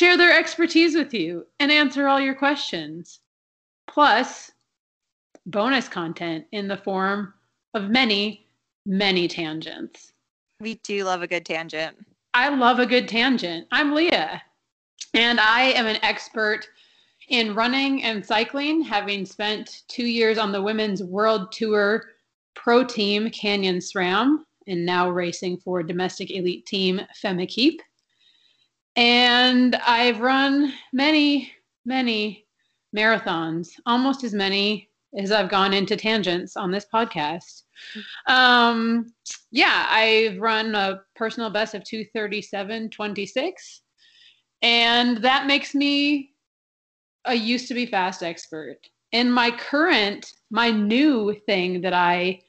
share their expertise with you, and answer all your questions. Plus, bonus content in the form of many, many tangents. We do love a good tangent. I love a good tangent. I'm Leah, and I am an expert in running and cycling, having spent two years on the Women's World Tour Pro Team Canyon SRAM and now racing for domestic elite team Femmikeep. And I've run many, many marathons, almost as many as I've gone into tangents on this podcast. Um, yeah, I've run a personal best of 237.26. And that makes me a used to be fast expert. And my current, my new thing that I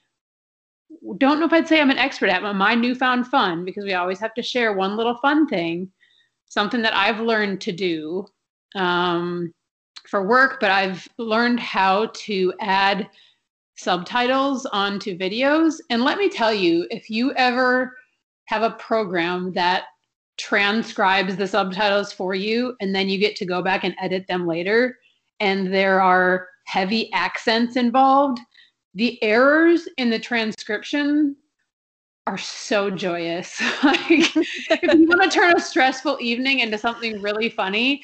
don't know if I'd say I'm an expert at, but my newfound fun, because we always have to share one little fun thing, something that I've learned to do um, for work, but I've learned how to add subtitles onto videos. And let me tell you, if you ever have a program that transcribes the subtitles for you and then you get to go back and edit them later and there are heavy accents involved the errors in the transcription are so joyous like if you want to turn a stressful evening into something really funny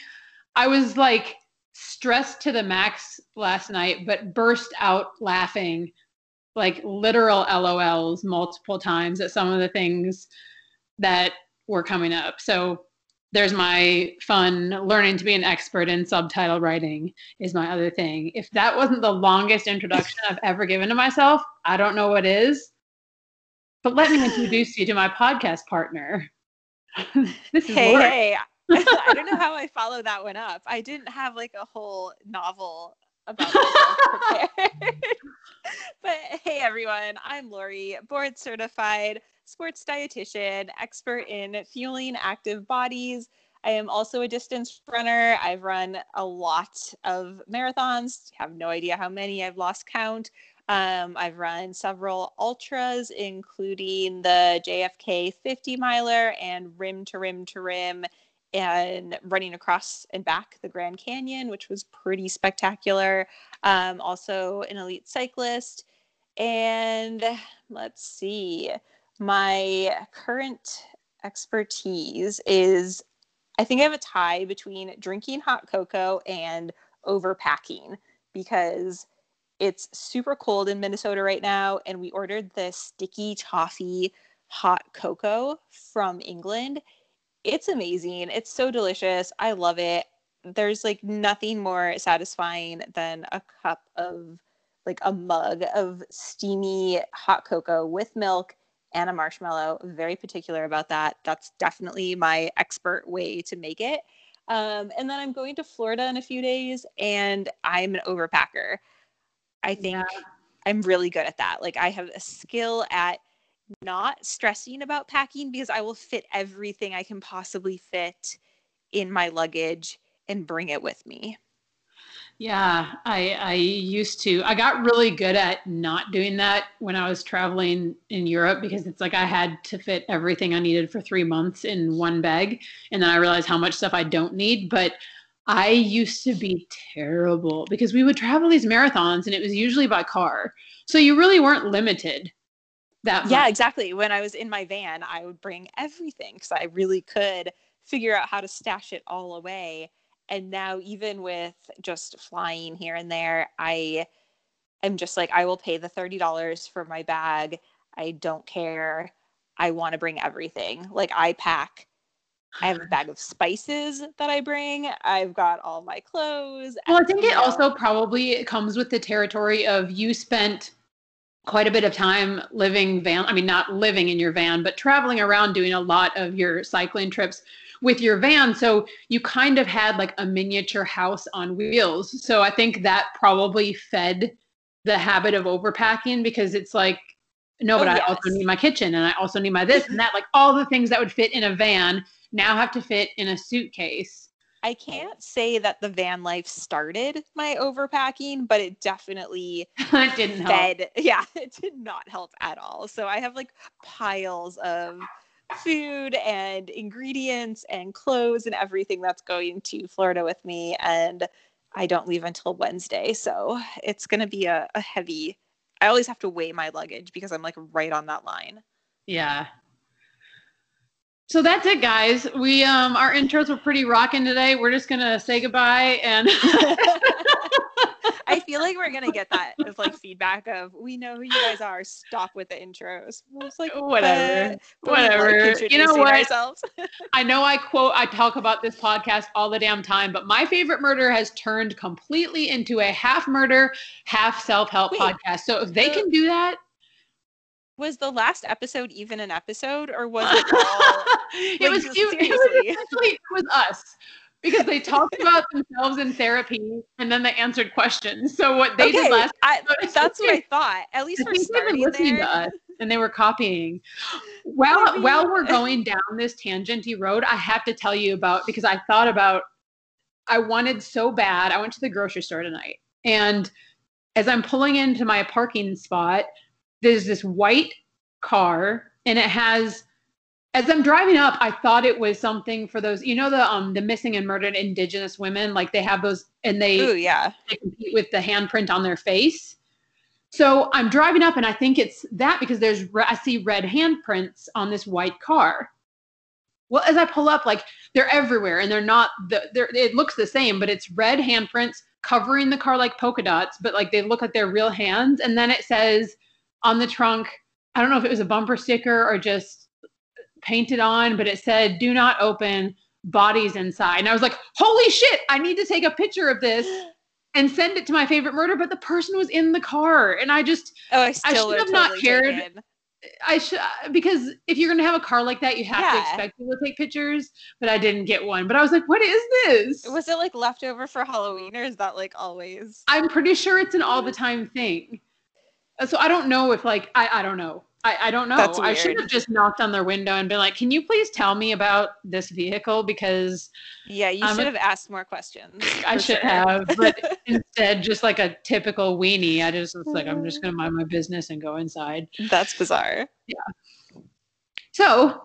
i was like stressed to the max last night but burst out laughing like literal lols multiple times at some of the things that were coming up. So there's my fun learning to be an expert in subtitle writing is my other thing. If that wasn't the longest introduction I've ever given to myself, I don't know what is. But let me introduce you to my podcast partner. this is hey, Lori. hey. I don't know how I follow that one up. I didn't have like a whole novel about but hey everyone, I'm Lori, board certified sports dietitian, expert in fueling active bodies. I am also a distance runner. I've run a lot of marathons, have no idea how many, I've lost count. Um, I've run several ultras, including the JFK 50 miler and rim to rim to rim, and running across and back the Grand Canyon, which was pretty spectacular. Um, also, an elite cyclist. And let's see, my current expertise is I think I have a tie between drinking hot cocoa and overpacking because it's super cold in Minnesota right now. And we ordered the sticky toffee hot cocoa from England. It's amazing. It's so delicious. I love it. There's like nothing more satisfying than a cup of like a mug of steamy hot cocoa with milk and a marshmallow. Very particular about that. That's definitely my expert way to make it. Um, and then I'm going to Florida in a few days, and I'm an overpacker. I think yeah. I'm really good at that. Like I have a skill at not stressing about packing because I will fit everything I can possibly fit in my luggage and bring it with me. Yeah, I I used to. I got really good at not doing that when I was traveling in Europe because it's like I had to fit everything I needed for 3 months in one bag and then I realized how much stuff I don't need, but I used to be terrible because we would travel these marathons and it was usually by car. So you really weren't limited that much. Yeah, exactly. When I was in my van, I would bring everything cuz I really could figure out how to stash it all away and now even with just flying here and there i am just like i will pay the $30 for my bag i don't care i want to bring everything like i pack I have a bag of spices that I bring. I've got all my clothes. Well, I think it know. also probably comes with the territory of you spent quite a bit of time living van. I mean, not living in your van, but traveling around doing a lot of your cycling trips with your van. So you kind of had like a miniature house on wheels. So I think that probably fed the habit of overpacking because it's like, no, oh, but yes. I also need my kitchen and I also need my this and that. Like all the things that would fit in a van now have to fit in a suitcase. I can't say that the van life started my overpacking, but it definitely it didn't fed. Help. Yeah, it did not help at all. So I have like piles of food and ingredients and clothes and everything that's going to Florida with me. And I don't leave until Wednesday. So it's going to be a, a heavy, I always have to weigh my luggage because I'm like right on that line. Yeah. So that's it, guys. We um our intros were pretty rocking today. We're just gonna say goodbye and I feel like we're gonna get that as like feedback of we know who you guys are. Stop with the intros. It's like whatever, but, whatever. Like you know what? Ourselves. I know I quote, I talk about this podcast all the damn time, but my favorite murder has turned completely into a half murder, half self help podcast. So if they can do that, was the last episode even an episode or was it all it like, was you, it was it was us because they talked about themselves in therapy and then they answered questions. So what they okay, did last I, that's what I thought. At least I starting listening there. to us and they were copying. While Maybe. while we're going down this tangenty road, I have to tell you about because I thought about I wanted so bad. I went to the grocery store tonight and as I'm pulling into my parking spot, there's this white car and it has as I'm driving up, I thought it was something for those, you know, the um the missing and murdered indigenous women, like they have those and they, Ooh, yeah. they compete with the handprint on their face. So I'm driving up and I think it's that because there's I see red handprints on this white car. Well, as I pull up, like they're everywhere and they're not the they're it looks the same, but it's red handprints covering the car like polka dots, but like they look like they're real hands. And then it says on the trunk, I don't know if it was a bumper sticker or just painted on, but it said, do not open bodies inside. And I was like, holy shit, I need to take a picture of this and send it to my favorite murder. But the person was in the car. And I just, oh, I, I should have not cared. Taken. I should because if you're gonna have a car like that, you have yeah. to expect people to take pictures. But I didn't get one. But I was like, "What is this?" Was it like leftover for Halloween, or is that like always? I'm pretty sure it's an all the time thing. So I don't know if like I I don't know. I, I don't know. I should have just knocked on their window and been like, "Can you please tell me about this vehicle?" Because yeah, you should have asked more questions. I should sure. have, but instead, just like a typical weenie, I just was like, "I'm just mm. going to mind my business and go inside." That's bizarre. Yeah. So,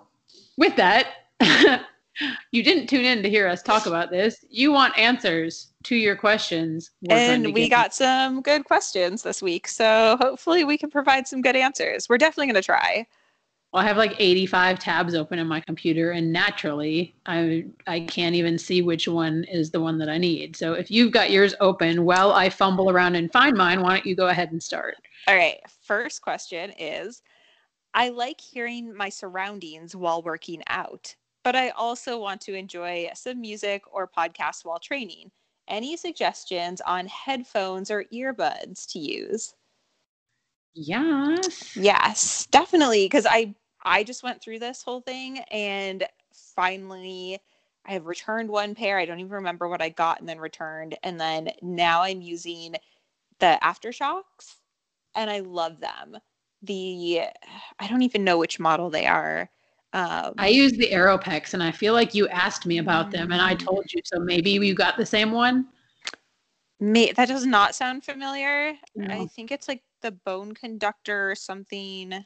with that, you didn't tune in to hear us talk about this. You want answers to your questions. and we got some good questions this week. So hopefully we can provide some good answers. We're definitely going to try. Well, I have like 85 tabs open in my computer, and naturally, I I can't even see which one is the one that I need. So if you've got yours open while I fumble around and find mine, why don't you go ahead and start? All right. First question is I like hearing my surroundings while working out but I also want to enjoy some music or podcasts while training. Any suggestions on headphones or earbuds to use? Yes. Yes, definitely. Because I I just went through this whole thing and finally I have returned one pair. I don't even remember what I got and then returned. And then now I'm using the AfterShokz and I love them. The I don't even know which model they are. Um, I use the Aeropex, and I feel like you asked me about them, and I told you. So maybe you got the same one. May, that does not sound familiar. No. I think it's like the Bone Conductor or something.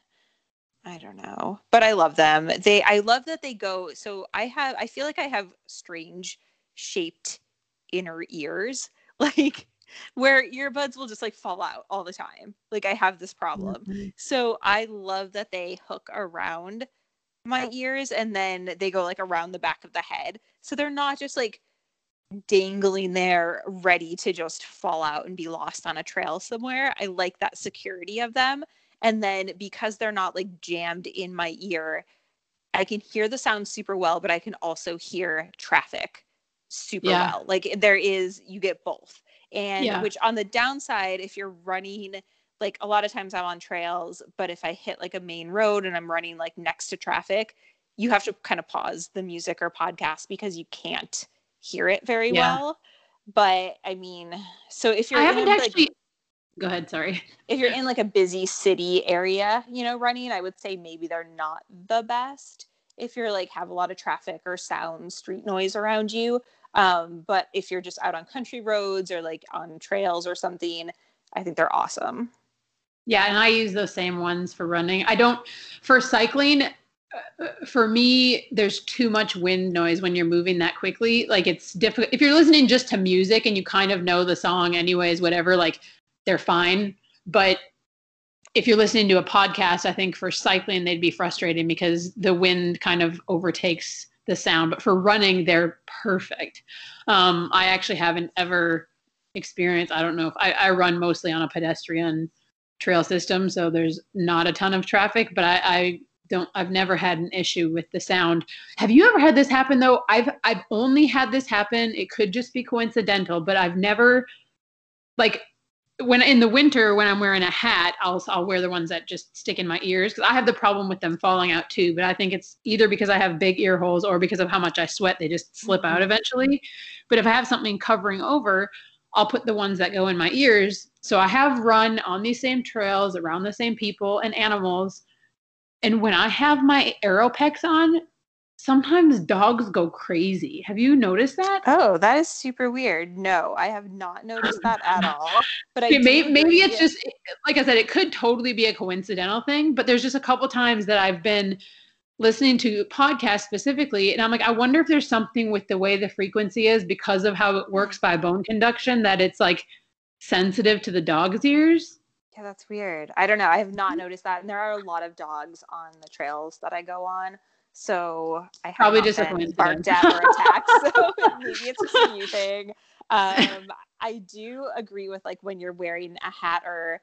I don't know, but I love them. They, I love that they go. So I have, I feel like I have strange shaped inner ears, like where earbuds will just like fall out all the time. Like I have this problem. Mm-hmm. So I love that they hook around my ears and then they go like around the back of the head. So they're not just like dangling there ready to just fall out and be lost on a trail somewhere. I like that security of them. And then because they're not like jammed in my ear, I can hear the sound super well, but I can also hear traffic super yeah. well. Like there is, you get both. And yeah. which on the downside, if you're running like a lot of times I'm on trails, but if I hit like a main road and I'm running like next to traffic, you have to kind of pause the music or podcast because you can't hear it very yeah. well. But I mean, so if you're I haven't in, actually like, go ahead, sorry. If you're in like a busy city area, you know, running, I would say maybe they're not the best if you're like have a lot of traffic or sound, street noise around you. Um, but if you're just out on country roads or like on trails or something, I think they're awesome. Yeah, and I use those same ones for running. I don't for cycling. for me, there's too much wind noise when you're moving that quickly. Like it's difficult if you're listening just to music and you kind of know the song anyways, whatever, like they're fine. But if you're listening to a podcast, I think for cycling they'd be frustrating because the wind kind of overtakes the sound. But for running, they're perfect. Um, I actually haven't ever experienced. I don't know if I, I run mostly on a pedestrian trail system, so there's not a ton of traffic. But I, I don't I've never had an issue with the sound. Have you ever had this happen though? I've I've only had this happen. It could just be coincidental, but I've never like when in the winter when I'm wearing a hat, I'll I'll wear the ones that just stick in my ears because I have the problem with them falling out too. But I think it's either because I have big ear holes or because of how much I sweat, they just slip out mm-hmm. eventually. But if I have something covering over, I'll put the ones that go in my ears. So I have run on these same trails around the same people and animals and when I have my Aeropex on, sometimes dogs go crazy. Have you noticed that? Oh, that is super weird. No, I have not noticed that at all. But I maybe, maybe it's just like I said, it could totally be a coincidental thing. But there's just a couple times that I've been listening to podcasts specifically, and I'm like, I wonder if there's something with the way the frequency is because of how it works by bone conduction that it's like sensitive to the dog's ears. Yeah, that's weird. I don't know. I have not mm-hmm. noticed that. And there are a lot of dogs on the trails that I go on. So I probably just been barked at or attacked. so maybe it's just a new thing. Um, I do agree with like when you're wearing a hat or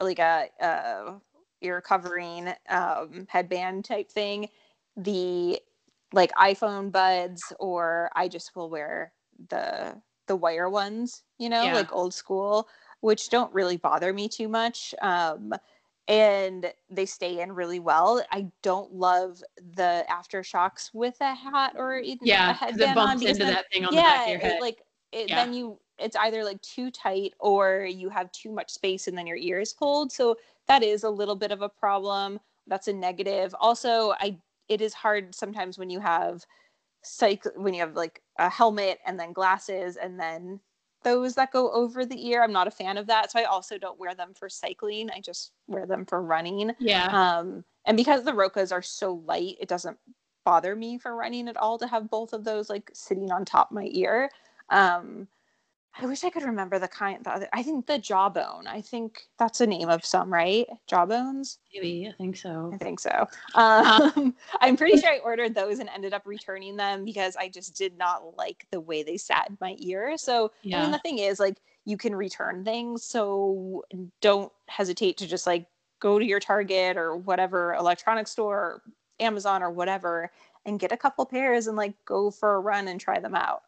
like a, a ear covering um, headband type thing. The like iPhone buds, or I just will wear the the wire ones, you know, yeah. like old school which don't really bother me too much. Um, and they stay in really well. I don't love the AfterShokz with a hat or even yeah, a headband it bumps into then, that thing on yeah, the back of your head. It, like it, yeah. then you it's either like too tight or you have too much space and then your ear is cold. So that is a little bit of a problem. That's a negative. Also, I it is hard sometimes when you have psych when you have like a helmet and then glasses and then those that go over the ear. I'm not a fan of that. So I also don't wear them for cycling. I just wear them for running. Yeah. Um, and because the Rokas are so light, it doesn't bother me for running at all to have both of those like sitting on top my ear. Um, I wish I could remember the kind. The other, I think the jawbone. I think that's the name of some, right? Jawbones. Maybe I think so. I think so. Um, I'm pretty sure I ordered those and ended up returning them because I just did not like the way they sat in my ear. So yeah. I mean, the thing is, like, you can return things, so don't hesitate to just like go to your Target or whatever electronic store, or Amazon or whatever, and get a couple pairs and like go for a run and try them out.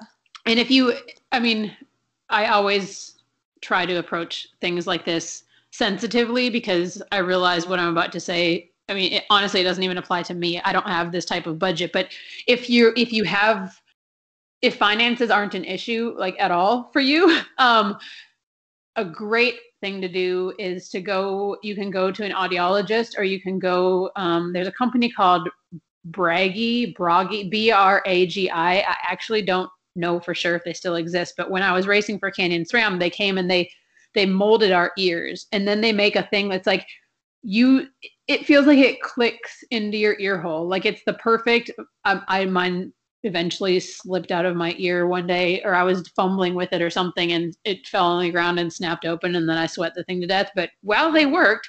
And if you, I mean I always try to approach things like this sensitively because I realize what I'm about to say. I mean, it, honestly, it doesn't even apply to me. I don't have this type of budget. But if you if you have if finances aren't an issue like at all for you, um, a great thing to do is to go. You can go to an audiologist, or you can go. Um, there's a company called Bragi, Bragi, B R A G I. I actually don't know for sure if they still exist, but when I was racing for Canyon SRAM, they came and they they molded our ears. And then they make a thing that's like you it feels like it clicks into your ear hole. Like it's the perfect I, I mine eventually slipped out of my ear one day or i was fumbling with it or something and it fell on the ground and snapped open and then i sweat the thing to death. But while they worked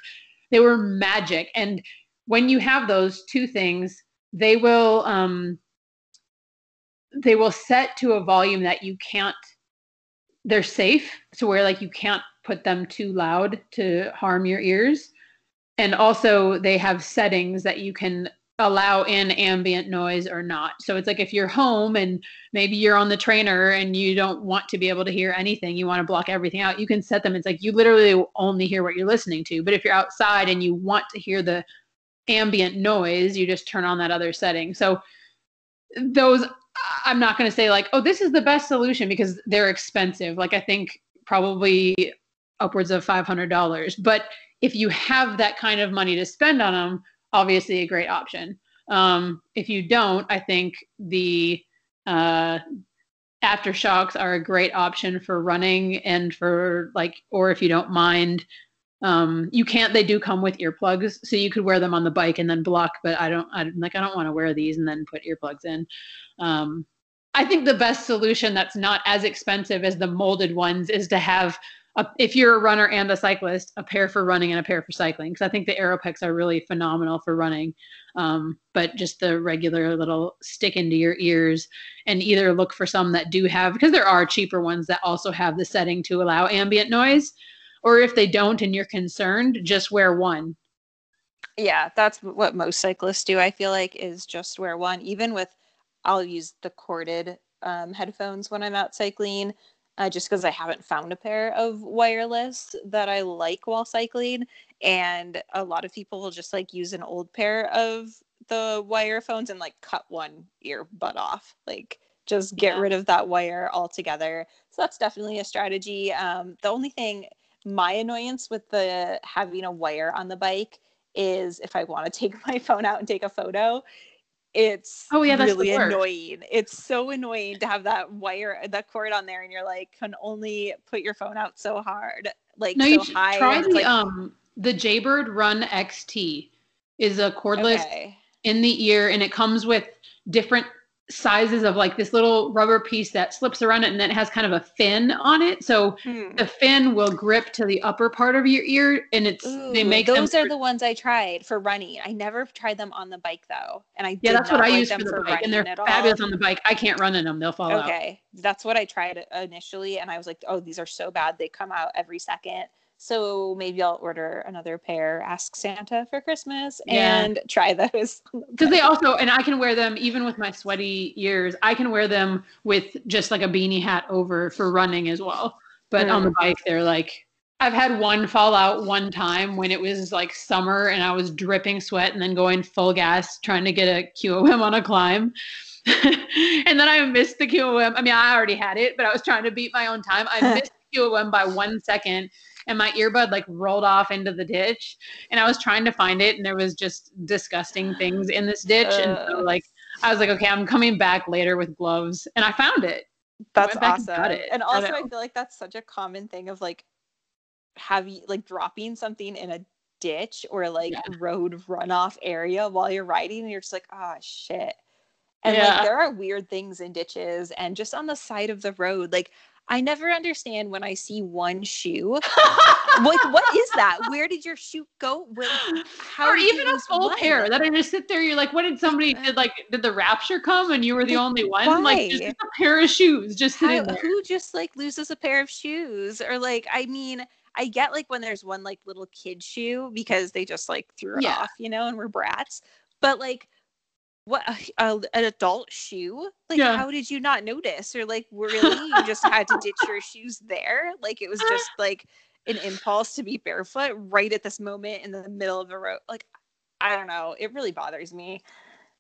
they were magic. And when you have those two things they will um they will set to a volume that you can't they're safe so where like you can't put them too loud to harm your ears. And also they have settings that you can allow in ambient noise or not. So it's like if you're home and maybe you're on the trainer and you don't want to be able to hear anything you want to block everything out you can set them. It's like you literally only hear what you're listening to. But if you're outside and you want to hear the ambient noise you just turn on that other setting. So those I'm not going to say like, oh, this is the best solution because they're expensive. Like I think probably upwards of $500. But if you have that kind of money to spend on them, obviously a great option. Um, if you don't, I think the uh, AfterShokz are a great option for running and for like, or if you don't mind Um, you can't. They do come with earplugs, so you could wear them on the bike and then block. But I don't. i'm like. I don't want to wear these and then put earplugs in. Um, I think the best solution that's not as expensive as the molded ones is to have, a, if you're a runner and a cyclist, a pair for running and a pair for cycling. Because I think the Aeropex are really phenomenal for running. Um, but just the regular little stick into your ears and either look for some that do have, because there are cheaper ones that also have the setting to allow ambient noise. Or if they don't and you're concerned, just wear one. Yeah, that's what most cyclists do. I feel like is just wear one, even with I'll use the corded um, headphones when I'm out cycling, uh, just because I haven't found a pair of wireless that I like while cycling. And a lot of people will just like use an old pair of the wire phones and like cut one earbud off, like just get yeah. rid of that wire altogether. So that's definitely a strategy. Um, the only thing, my annoyance with the having a wire on the bike is if I want to take my phone out and take a photo, it's oh yeah that's really annoying it's so annoying to have that wire that cord on there and you're like can only put your phone out so hard like no, so you high try the like... um the jaybird run xt is a cordless okay. in the ear and it comes with different sizes of like this little rubber piece that slips around it and then it has kind of a fin on it. So hmm. the fin will grip to the upper part of your ear and it's Ooh, they make those are the ones I tried for running. I never tried them on the bike though. And I Yeah, that's what I use for the for bike and they're fabulous all. on the bike. I can't run in them. They'll fall okay. out. Okay. That's what I tried initially and I was like, "Oh, these are so bad. They come out every second. So maybe I'll order another pair, ask Santa for Christmas, yeah. and try those. Because they also, and I can wear them even with my sweaty ears. I can wear them with just like a beanie hat over for running as well. But mm. on the mm. bike, they're like, I've had one fall out one time when it was like summer and I was dripping sweat and then going full gas trying to get a QOM on a climb. and then I missed the QOM. I mean, I already had it, but I was trying to beat my own time. I missed the QOM by one second and my earbud like rolled off into the ditch and I was trying to find it and there was just disgusting things in this ditch uh, and so like I was like okay I'm coming back later with gloves and I found it. That's awesome. And, it. and also I, I feel like that's such a common thing of like having like dropping something in a ditch or like yeah. road runoff area while you're riding and you're just like oh shit and yeah. like there are weird things in ditches and just on the side of the road like I never understand when I see one shoe. like, what is that? Where did your shoe go? Where, how or even a full one? pair that I just sit there. You're like, what did somebody uh, did? Like, did the rapture come and you were the only one? Why? Like, just a pair of shoes just sitting how, there. Who just like loses a pair of shoes? Or like, I mean, I get like when there's one like little kid shoe because they just like threw it yeah. off, you know, and we're brats. But like what a, an adult shoe? Like yeah. how did you not notice? Or like really you just had to ditch your shoes there? Like it was just like an impulse to be barefoot right at this moment in the middle of the road? Like i don't know. It really bothers me.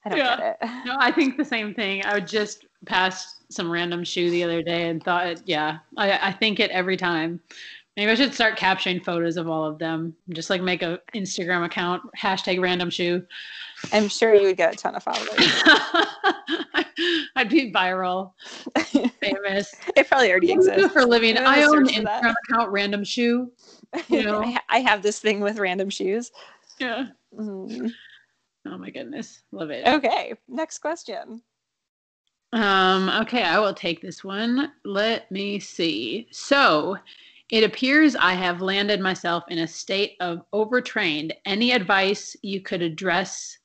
I don't yeah. get it. No i think the same thing. I would just passed some random shoe the other day and thought yeah i, I think it every time. Maybe I should start capturing photos of all of them. Just like make a Instagram account, hashtag random shoe. I'm sure you would get a ton of followers. I'd be viral, famous. it probably already exists for a living. I own an Instagram account, random shoe. You know, I, I, have this thing with random shoes. Yeah. Mm. Oh my goodness, love it. Okay, next question. Um. Okay, I will take this one. Let me see. So it appears I have landed myself in a state of overtrained. Any advice you could address?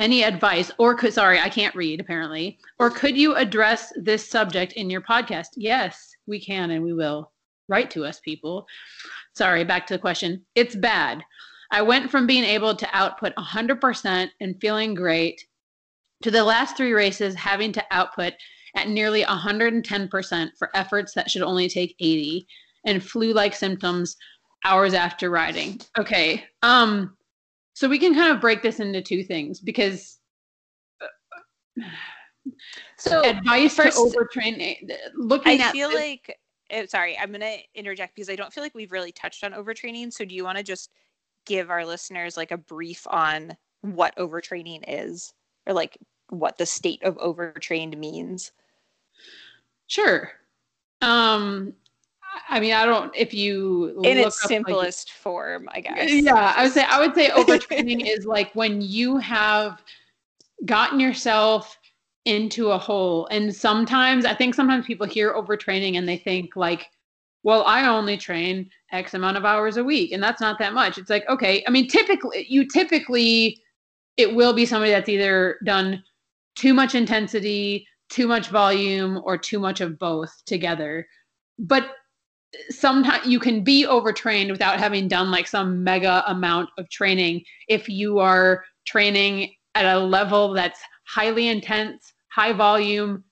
Any advice, or could, sorry, I can't read apparently, or could you address this subject in your podcast? Yes, we can and we will. Write to us, people. Sorry, back to the question. It's bad. I went from being able to output 100% and feeling great to the last three races having to output at nearly 110% for efforts that should only take 80 and flu-like symptoms hours after riding. Okay. Um so we can kind of break this into two things because uh, so advice first, to overtrain looking I at feel like eh, sorry, I'm going to interject because I don't feel like we've really touched on overtraining. So do you want to just give our listeners like a brief on what overtraining is or like what the state of overtrained means? Sure. Um I mean, I don't. If you in its simplest like, form, I guess. Yeah, I would say I would say overtraining is like when you have gotten yourself into a hole, and sometimes I think sometimes people hear overtraining and they think like, well, I only train X amount of hours a week, and that's not that much. It's like okay, I mean, typically you typically it will be somebody that's either done too much intensity, too much volume, or too much of both together. But sometimes you can be overtrained without having done like some mega amount of training. If you are training at a level that's highly intense high volume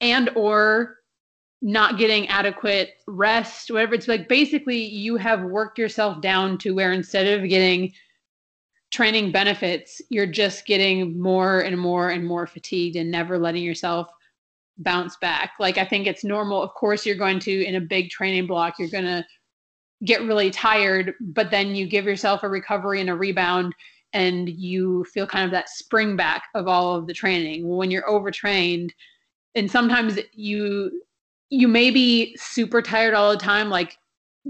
and or not getting adequate rest whatever it's like basically you have worked yourself down to where instead of getting training benefits you're just getting more and more and more fatigued and never letting yourself bounce back. Like I think it's normal. Of course, you're going to in a big training block, you're going to get really tired, but then you give yourself a recovery and a rebound and you feel kind of that spring back of all of the training. When you're overtrained and sometimes you you may be super tired all the time like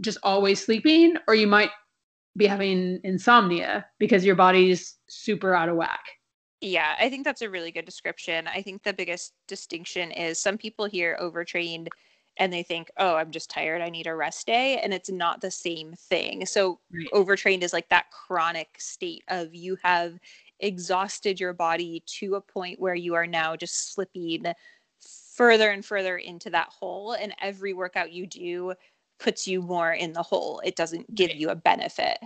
just always sleeping or you might be having insomnia because your body's super out of whack. Yeah, I think that's a really good description. I think the biggest distinction is some people here overtrained and they think, oh, I'm just tired. I need a rest day. And it's not the same thing. So, right. overtrained is like that chronic state of you have exhausted your body to a point where you are now just slipping further and further into that hole. And every workout you do puts you more in the hole, it doesn't give you a benefit.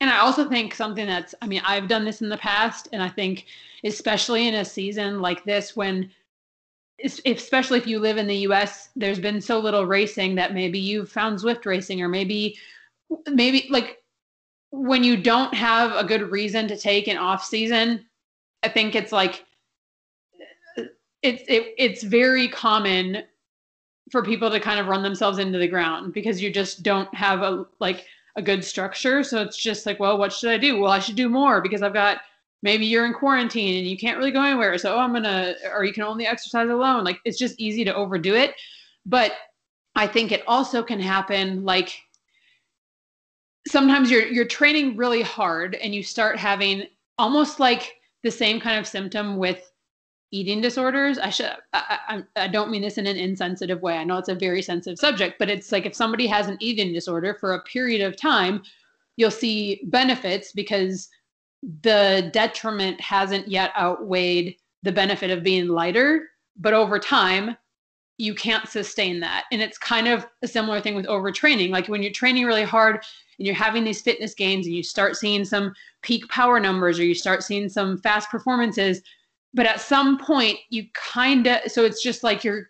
And I also think something that's, I mean, I've done this in the past, and I think especially in a season like this, when, especially if you live in the US, there's been so little racing that maybe you've found Zwift racing, or maybe, maybe like when you don't have a good reason to take an off season, I think it's like, it's it, it's very common for people to kind of run themselves into the ground because you just don't have a like a good structure. So it's just like, well, what should I do? Well, I should do more because I've got maybe you're in quarantine and you can't really go anywhere. So oh, I'm gonna, or you can only exercise alone. Like it's just easy to overdo it. But I think it also can happen like sometimes you're you're training really hard and you start having almost like the same kind of symptom with eating disorders i should I, I, I, don't mean this in an insensitive way. I know it's a very sensitive subject but it's like if somebody has an eating disorder for a period of time you'll see benefits because the detriment hasn't yet outweighed the benefit of being lighter. But over time you can't sustain that. And it's kind of a similar thing with overtraining. Like when you're training really hard and you're having these fitness gains and you start seeing some peak power numbers or you start seeing some fast performances but at some point you kind of so it's just like you're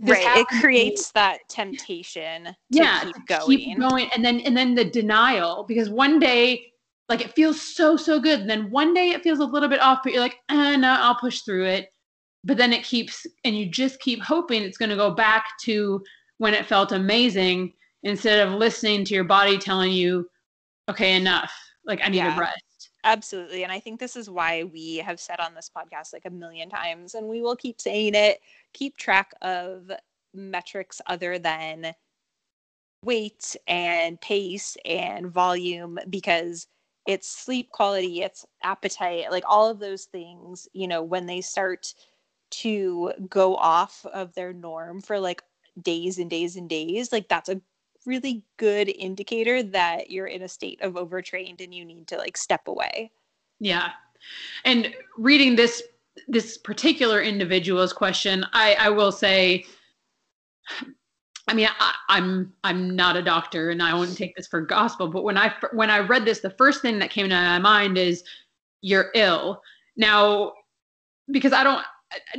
right it creates that temptation yeah keep going. keep going and then and then the denial because one day like it feels so so good and then one day it feels a little bit off but you're like eh, no i'll push through it but then it keeps and you just keep hoping it's going to go back to when it felt amazing instead of listening to your body telling you okay enough like i need yeah. a rest Absolutely. And I think this is why we have said on this podcast like a million times, and we will keep saying it keep track of metrics other than weight and pace and volume because it's sleep quality, it's appetite, like all of those things, you know, when they start to go off of their norm for like days and days and days, like that's a really good indicator that you're in a state of overtrained and you need to like step away. Yeah. And reading this this particular individual's question, I, I will say I mean, I, I'm I'm not a doctor, and I won't take this for gospel. But when I when I read this, the first thing that came to my mind is you're ill. Now, because I don't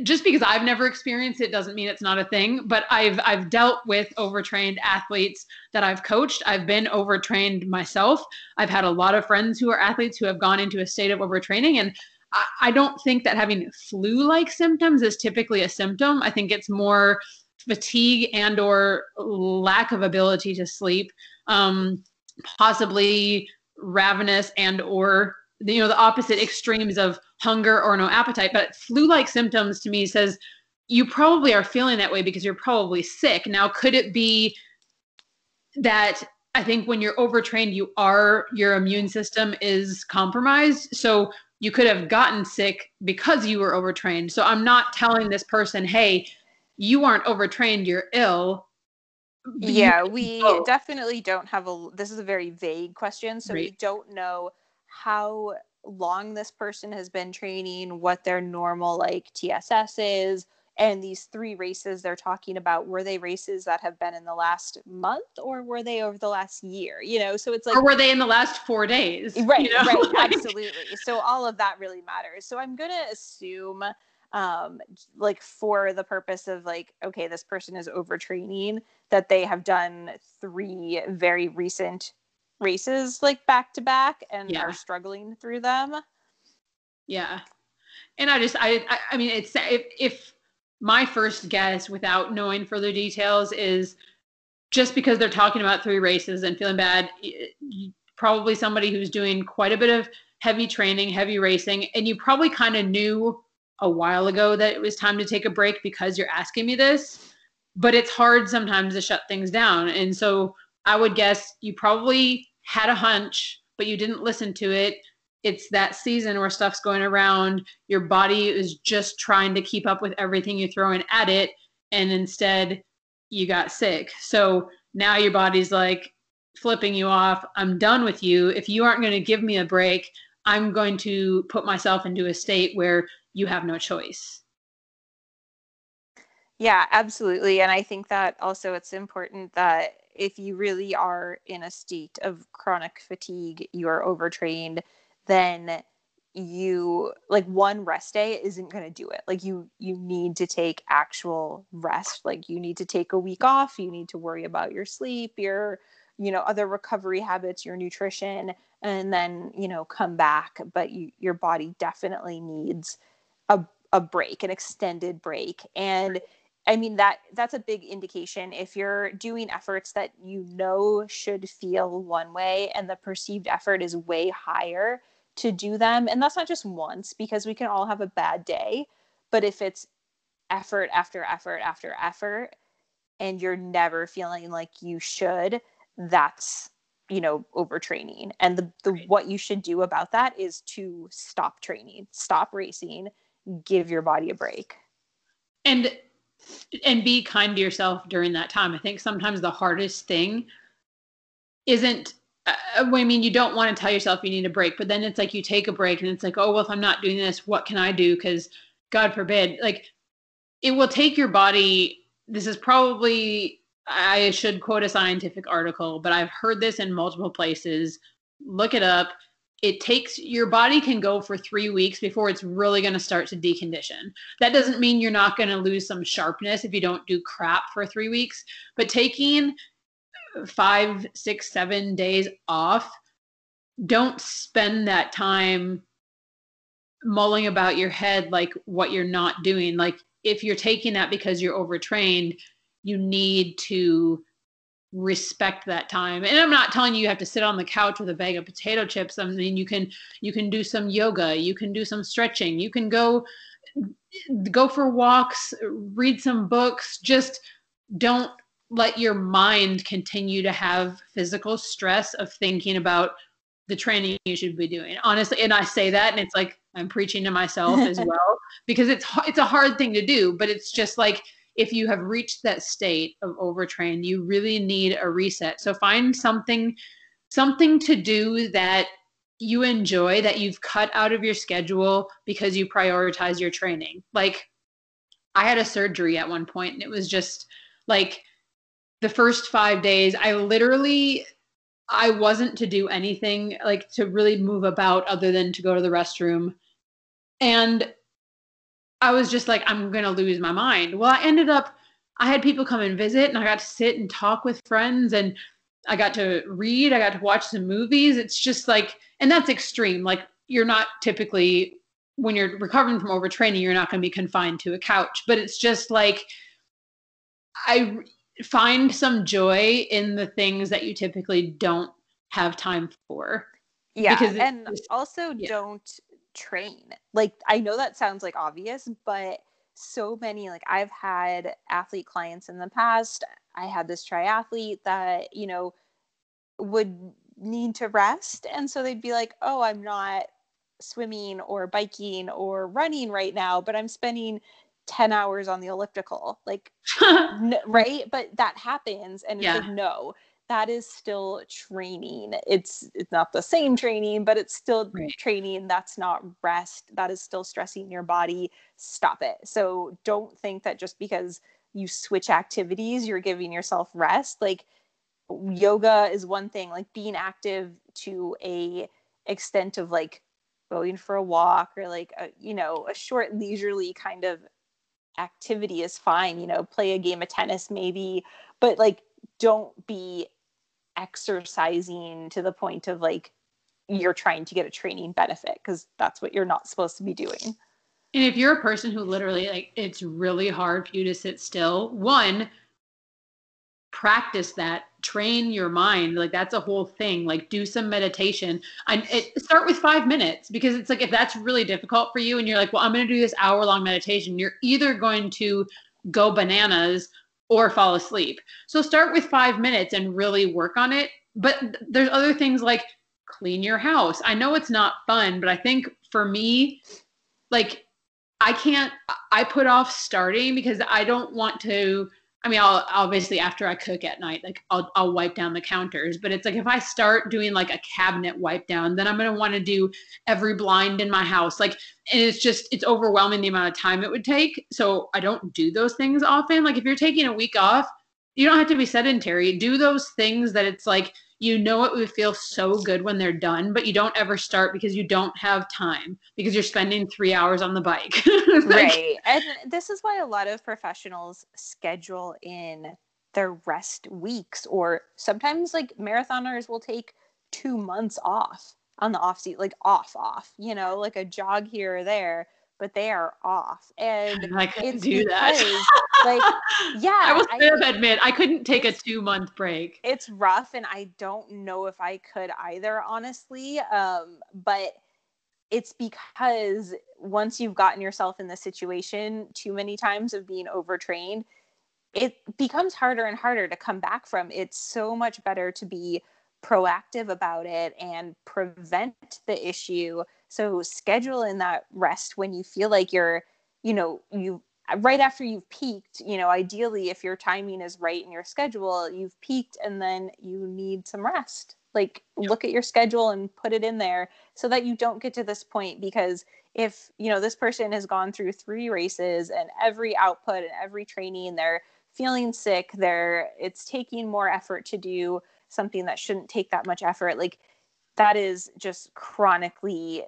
just because I've never experienced it doesn't mean it's not a thing. But I've I've dealt with overtrained athletes that I've coached. I've been overtrained myself. I've had a lot of friends who are athletes who have gone into a state of overtraining, and I, I don't think that having flu-like symptoms is typically a symptom. I think it's more fatigue and or lack of ability to sleep, um, possibly ravenous and or you know the opposite extremes of hunger or no appetite but flu-like symptoms to me says you probably are feeling that way because you're probably sick now could it be that I think when you're overtrained, you are your immune system is compromised. So you could have gotten sick because you were overtrained. So I'm not telling this person, hey, you aren't overtrained, you're ill. Yeah, we definitely don't have a this is a very vague question, so right. we don't know how long this person has been training, what their normal like TSS is, and these three races they're talking about were they races that have been in the last month or were they over the last year? You know so it's like or were they in the last four days? Right you know? right absolutely. So all of that really matters. So i'm gonna assume um like for the purpose of like okay this person is overtraining that they have done three very recent races like back to back and yeah. are struggling through them. Yeah. And i just i i, I mean it's if if my first guess without knowing further details is just because they're talking about three races and feeling bad probably somebody who's doing quite a bit of heavy training heavy racing and you probably kind of knew a while ago that it was time to take a break because you're asking me this but it's hard sometimes to shut things down. And so i would guess you probably had a hunch but you didn't listen to it. It's that season where stuff's going around. Your body is just trying to keep up with everything you're throwing at it and instead you got sick. So now your body's like flipping you off. I'm done with you. If you aren't going to give me a break i'm going to put myself into a state where you have no choice. Yeah absolutely. And i think that also it's important that if you really are in a state of chronic fatigue you're overtrained then you like one rest day isn't going to do it. Like you you need to take actual rest. Like you need to take a week off. You need to worry about your sleep your you know other recovery habits your nutrition and then you know come back. But you, your body definitely needs a, a break an extended break. And i mean that that's a big indication. If you're doing efforts that you know should feel one way and the perceived effort is way higher to do them and that's not just once because we can all have a bad day but if it's effort after effort after effort and you're never feeling like you should that's you know overtraining. And the, the right. what you should do about that is to stop training stop racing give your body a break. And and be kind to yourself during that time i think sometimes the hardest thing isn't uh, I mean, you don't want to tell yourself you need a break, but then it's like you take a break and it's like, oh, well, if I'm not doing this, what can I do? Because God forbid, like it will take your body. This is probably, I should quote a scientific article, but I've heard this in multiple places. Look it up. It takes your body can go for three weeks before it's really going to start to decondition. That doesn't mean you're not going to lose some sharpness if you don't do crap for three weeks, but taking five, six, seven days off, don't spend that time mulling about your head like what you're not doing. Like if you're taking that because you're overtrained, you need to respect that time. And I'm not telling you you have to sit on the couch with a bag of potato chips. I mean you can you can do some yoga, you can do some stretching, you can go go for walks, read some books, just don't let your mind continue to have physical stress of thinking about the training you should be doing honestly and i say that and it's like i'm preaching to myself as well because it's it's a hard thing to do but it's just like if you have reached that state of overtrained you really need a reset so find something something to do that you enjoy that you've cut out of your schedule because you prioritize your training like i had a surgery at one point and it was just like the first five days, I literally I wasn't to do anything like to really move about other than to go to the restroom. And I was just like, I'm gonna lose my mind. Well, I ended up I had people come and visit and I got to sit and talk with friends and I got to read, I got to watch some movies. It's just like and that's extreme. Like you're not typically when you're recovering from overtraining, you're not going to be confined to a couch, but it's just like I find some joy in the things that you typically don't have time for. Yeah. Because and also yeah. don't train. Like I know that sounds like obvious, but so many like I've had athlete clients in the past. I had this triathlete that, you know, would need to rest. And so they'd be like, oh, I'm not swimming or biking or running right now, but I'm spending 10 hours on the elliptical. Like, n- right? But that happens. And yeah. it's like, no, that is still training. It's it's not the same training, but it's still right. training. That's not rest. That is still stressing your body. Stop it. So don't think that just because you switch activities, you're giving yourself rest. Like yoga is one thing, like being active to a extent of like going for a walk or like a, you know, a short leisurely kind of activity is fine, you know, play a game of tennis maybe, but like don't be exercising to the point of like you're trying to get a training benefit because that's what you're not supposed to be doing. And if you're a person who literally like it's really hard for you to sit still, one, practice that, train your mind. Like that's a whole thing. Like do some meditation. And it, start with five minutes because it's like if that's really difficult for you and you're like, well, I'm going to do this hour long meditation, you're either going to go bananas or fall asleep. So start with five minutes and really work on it. But there's other things like clean your house. I know it's not fun, but I think for me, like I can't, I put off starting because I don't want to I mean, I'll obviously after I cook at night, like I'll I'll wipe down the counters. But it's like if I start doing like a cabinet wipe down, then I'm gonna want to do every blind in my house. Like, and it's just it's overwhelming the amount of time it would take. So I don't do those things often. Like if you're taking a week off, you don't have to be sedentary. Do those things that it's like you know it would feel so good when they're done, but you don't ever start because you don't have time because you're spending three hours on the bike. like, right. And this is why a lot of professionals schedule in their rest weeks, or sometimes like marathoners will take two months off on the off seat, like off, off, you know, like a jog here or there but they are off. And I couldn't do because, that. like, yeah. I will I, admit I couldn't take a two month break. It's rough, and I don't know if I could either, honestly. Um, but it's because once you've gotten yourself in the situation too many times of being overtrained, it becomes harder and harder to come back from. It's so much better to be proactive about it and prevent the issue so schedule in that rest when you feel like you're, you know, you right after you've peaked, you know, ideally if your timing is right in your schedule, you've peaked and then you need some rest. Like yep. look at your schedule and put it in there so that you don't get to this point because if, you know, this person has gone through three races and every output and every training, they're feeling sick, they're it's taking more effort to do something that shouldn't take that much effort. Like that is just chronically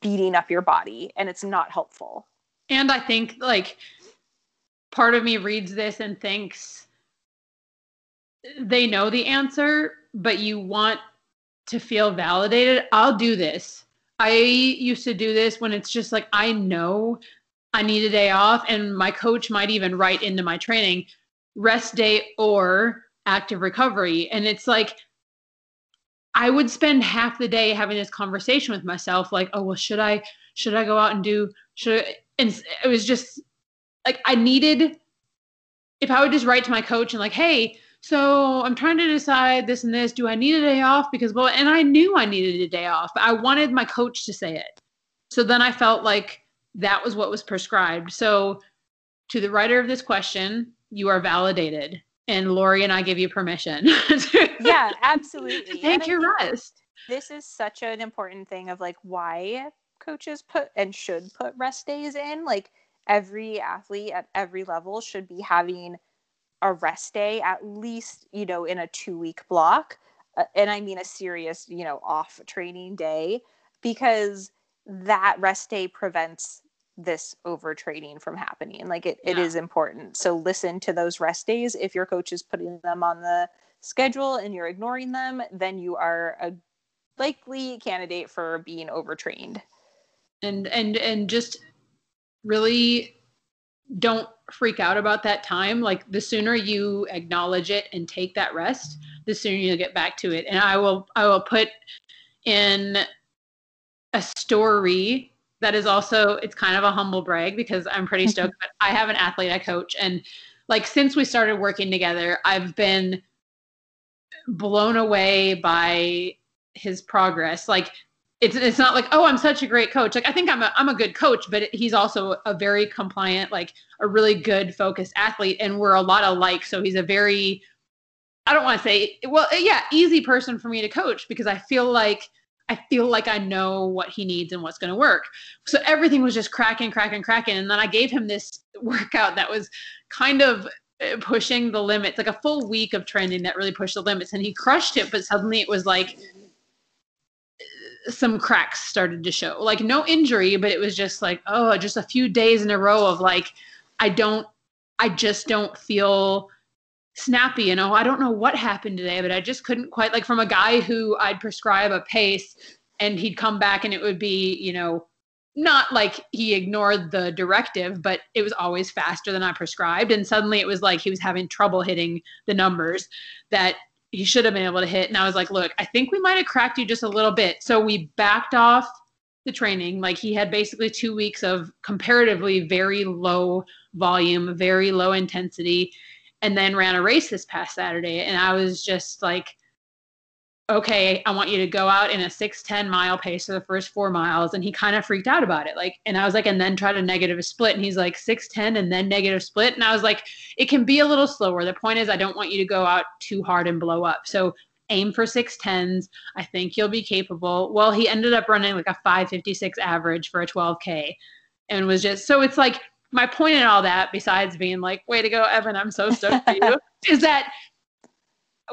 beating up your body and it's not helpful. And I think like part of me reads this and thinks they know the answer, but you want to feel validated. I'll do this. I used to do this when it's just like I know I need a day off, and my coach might even write into my training rest day or active recovery. And it's like I would spend half the day having this conversation with myself, like, oh well, should I should I go out and do should I? and it was just like I needed if I would just write to my coach and like, hey, so I'm trying to decide this and this. Do I need a day off? Because well, and I knew I needed a day off, but I wanted my coach to say it. So then I felt like that was what was prescribed. So to the writer of this question, you are validated and Lori and I give you permission. yeah, absolutely. take your rest. This is such an important thing of like why coaches put and should put rest days in. Like every athlete at every level should be having a rest day at least, you know, in a 2 week block. Uh, and I mean a serious, you know, off training day because that rest day prevents this overtraining from happening. Like it, yeah. it is important. So listen to those rest days. If your coach is putting them on the schedule and you're ignoring them, then you are a likely candidate for being overtrained. And and and just really don't freak out about that time. Like the sooner you acknowledge it and take that rest, the sooner you'll get back to it. And I will I will put in a story that is also it's kind of a humble brag because I'm pretty stoked. but I have an athlete I coach, and like since we started working together, I've been blown away by his progress. Like it's it's not like oh I'm such a great coach. Like I think I'm a I'm a good coach, but he's also a very compliant, like a really good focused athlete, and we're a lot alike. So he's a very I don't want to say well yeah easy person for me to coach because I feel like I feel like I know what he needs and what's going to work. So everything was just cracking, cracking, cracking, and then I gave him this workout that was kind of Uh, pushing the limits, like a full week of training that really pushed the limits, and he crushed it. But suddenly it was like some cracks started to show. Like no injury, but it was just like, oh, just a few days in a row of like, I don't, I just don't feel snappy. You know, I don't know what happened today, but I just couldn't quite like from a guy who I'd prescribe a pace and he'd come back and it would be, you know, not like he ignored the directive, but it was always faster than I prescribed. And suddenly it was like he was having trouble hitting the numbers that he should have been able to hit. And I was like, look, I think we might have cracked you just a little bit. So we backed off the training. Like he had basically two weeks of comparatively very low volume, very low intensity, and then ran a race this past Saturday. And I was just like, okay, I want you to go out in a 610 mile pace for the first four miles. And he kind of freaked out about it. Like, and I was like, and then try to negative split. And he's like, 610 and then negative split. And I was like, it can be a little slower. The point is, I don't want you to go out too hard and blow up. So aim for 610s. I think you'll be capable. Well, he ended up running like a 556 average for a 12K and was just, so it's like, my point in all that, besides being like, way to go, Evan, I'm so stoked for you, is that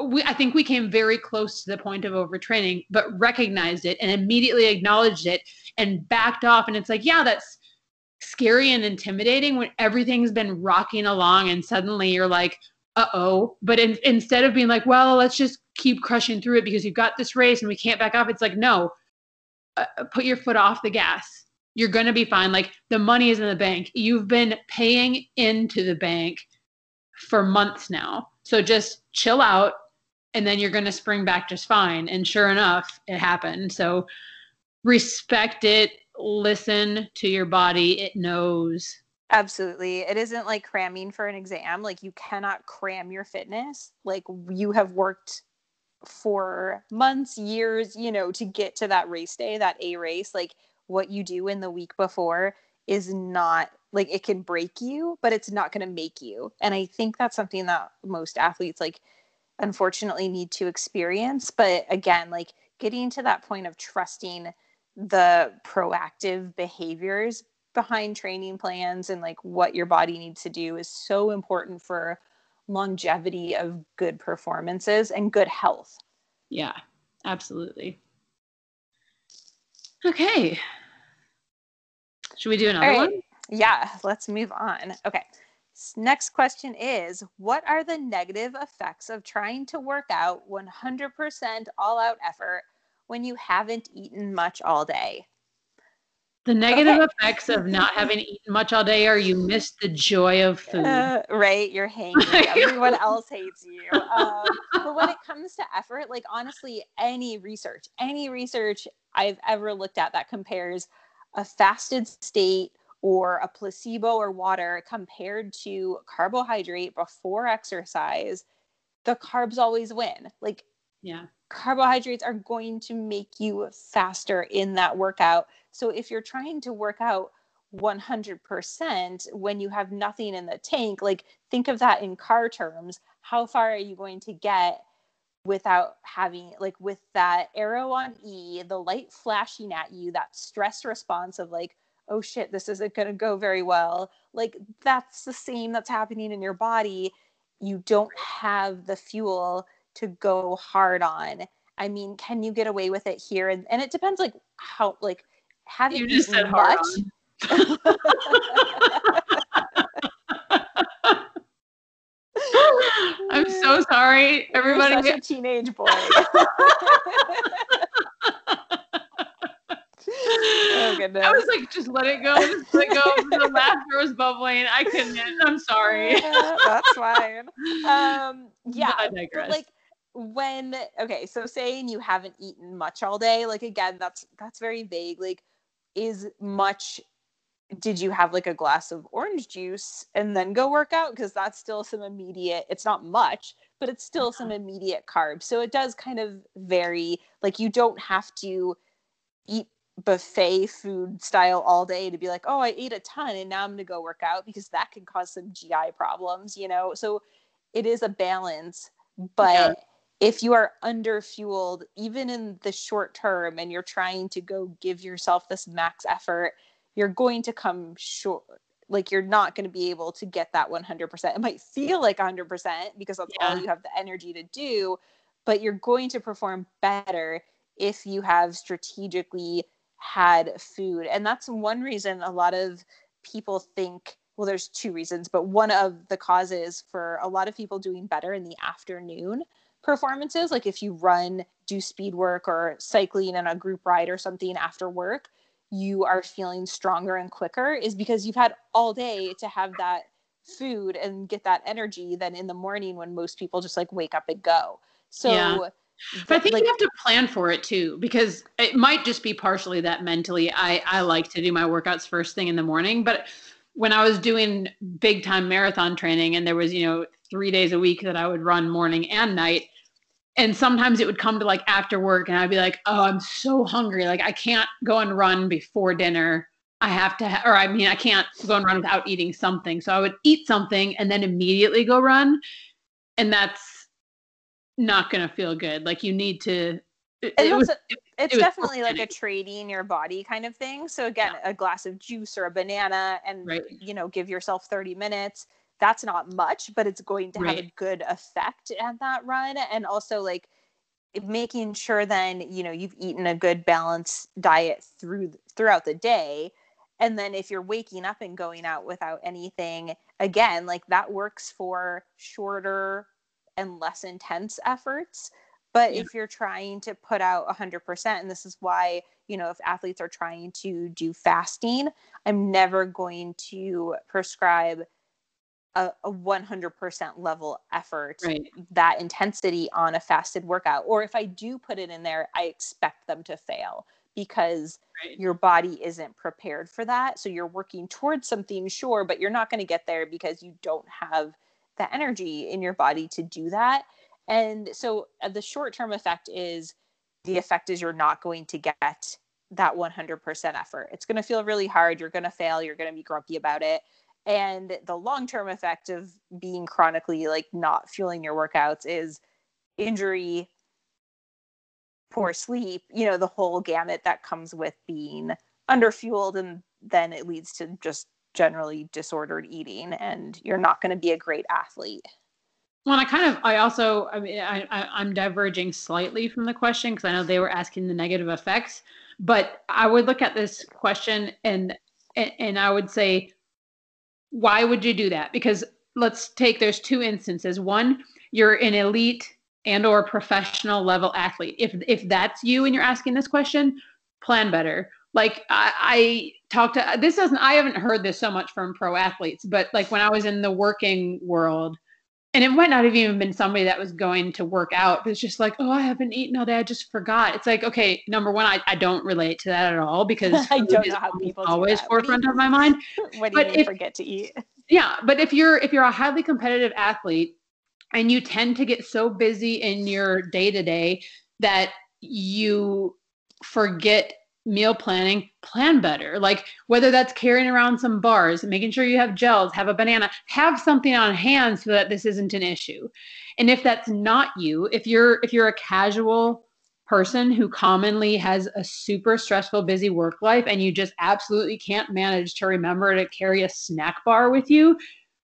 we, I think we came very close to the point of overtraining, but recognized it and immediately acknowledged it and backed off. And it's like, yeah, that's scary and intimidating when everything's been rocking along and suddenly you're like, uh oh. But in, instead of being like, well, let's just keep crushing through it because you've got this race and we can't back off, it's like, no, uh, put your foot off the gas. You're going to be fine. Like the money is in the bank. You've been paying into the bank for months now. So just chill out, and then you're going to spring back just fine. And sure enough, it happened. So respect it, listen to your body, it knows. Absolutely. It isn't like cramming for an exam. Like you cannot cram your fitness. Like you have worked for months, years, you know, to get to that race day, that A race. Like what you do in the week before is not like it can break you, but it's not going to make you. And I think that's something that most athletes like unfortunately need to experience. But again like getting to that point of trusting the proactive behaviors behind training plans and like what your body needs to do is so important for longevity of good performances and good health. Yeah absolutely. Okay. Should we do another right. one? Yeah let's move on. Okay Next question is What are the negative effects of trying to work out 100% all out effort when you haven't eaten much all day? The negative okay. effects of not having eaten much all day are you miss the joy of food. Uh, right. You're hangry. Everyone else hates you. Um, but when it comes to effort, like honestly, any research, any research I've ever looked at that compares a fasted state or a placebo or water compared to carbohydrate before exercise, the carbs always win. Like, yeah, carbohydrates are going to make you faster in that workout. So if you're trying to work out 100% when you have nothing in the tank, like think of that in car terms. How far are you going to get without having, like, with that arrow on E, the light flashing at you, that stress response of like, oh shit, this isn't going to go very well. Like that's the same that's happening in your body. You don't have the fuel to go hard on. I mean, can you get away with it here? And, and it depends like how, like, have you, you just said much? I'm so sorry, everybody. You're such a teenage boy. oh goodness. I was like, just let it go, just let it go. the laughter was bubbling. I couldn't. I'm sorry. that's fine. Um, yeah, I digress. like when okay, so saying you haven't eaten much all day, like again, that's that's very vague. Like, is much did you have like a glass of orange juice and then go work out because that's still some immediate it's not much but it's still some immediate carbs so it does kind of vary like you don't have to eat buffet food style all day to be like oh i ate a ton and now i'm going to go work out because that can cause some gi problems you know so it is a balance but yeah. if you are under fueled even in the short term and you're trying to go give yourself this max effort you're going to come short like you're not going to be able to get that 100% it might feel like 100% because that's yeah. all you have the energy to do but you're going to perform better if you have strategically had food and that's one reason a lot of people think well there's two reasons but one of the causes for a lot of people doing better in the afternoon performances like if you run do speed work or cycling in a group ride or something after work you are feeling stronger and quicker is because you've had all day to have that food and get that energy than in the morning when most people just like wake up and go. So yeah. But I think like, you have to plan for it too, because it might just be partially that mentally I, I like to do my workouts first thing in the morning. But when I was doing big time marathon training and there was, you know, three days a week that I would run morning and night, and sometimes it would come to like after work and i'd be like oh i'm so hungry. Like i can't go and run before dinner. I have to ha- or i mean i can't go and run without eating something. So i would eat something and then immediately go run. And that's not going to feel good like you need to it, it was, it's it definitely like a trading your body kind of thing so again yeah. a glass of juice or a banana and right. you know give yourself 30 minutes that's not much, but it's going to right. have a good effect at that run. And also like making sure then, you know, you've eaten a good balanced diet through throughout the day. And then if you're waking up and going out without anything, again, like that works for shorter and less intense efforts. But yeah. if you're trying to put out 100%, and this is why, you know, if athletes are trying to do fasting, I'm never going to prescribe a, a 100% level effort right. that intensity on a fasted workout or if i do put it in there i expect them to fail because right. your body isn't prepared for that so you're working towards something sure but you're not going to get there because you don't have the energy in your body to do that. And so uh, the short term effect is the effect is you're not going to get that 100% effort. It's going to feel really hard you're going to fail you're going to be grumpy about it. And the long-term effect of being chronically like not fueling your workouts is injury poor sleep you know the whole gamut that comes with being underfueled and then it leads to just generally disordered eating and you're not going to be a great athlete well i kind of i also i mean I, I am diverging slightly from the question because i know they were asking the negative effects but i would look at this question and and, and i would say why would you do that? Because let's take there's two instances. One, you're an elite and or professional level athlete. If if that's you and you're asking this question, plan better. Like I, I talked to this doesn't I haven't heard this so much from pro athletes, but like when I was in the working world, and it might not have even been somebody that was going to work out, but it's just like, oh, I haven't eaten all day. I just forgot. It's like, okay, number one, I, I don't relate to that at all because I don't know how people always forefront of my mind. What do you but if, forget to eat? Yeah, but if you're if you're a highly competitive athlete and you tend to get so busy in your day to day that you forget meal planning, plan better. Like whether that's carrying around some bars, making sure you have gels, have a banana, have something on hand so that this isn't an issue. And if that's not you, if you're if you're a casual person who commonly has a super stressful busy work life and you just absolutely can't manage to remember to carry a snack bar with you,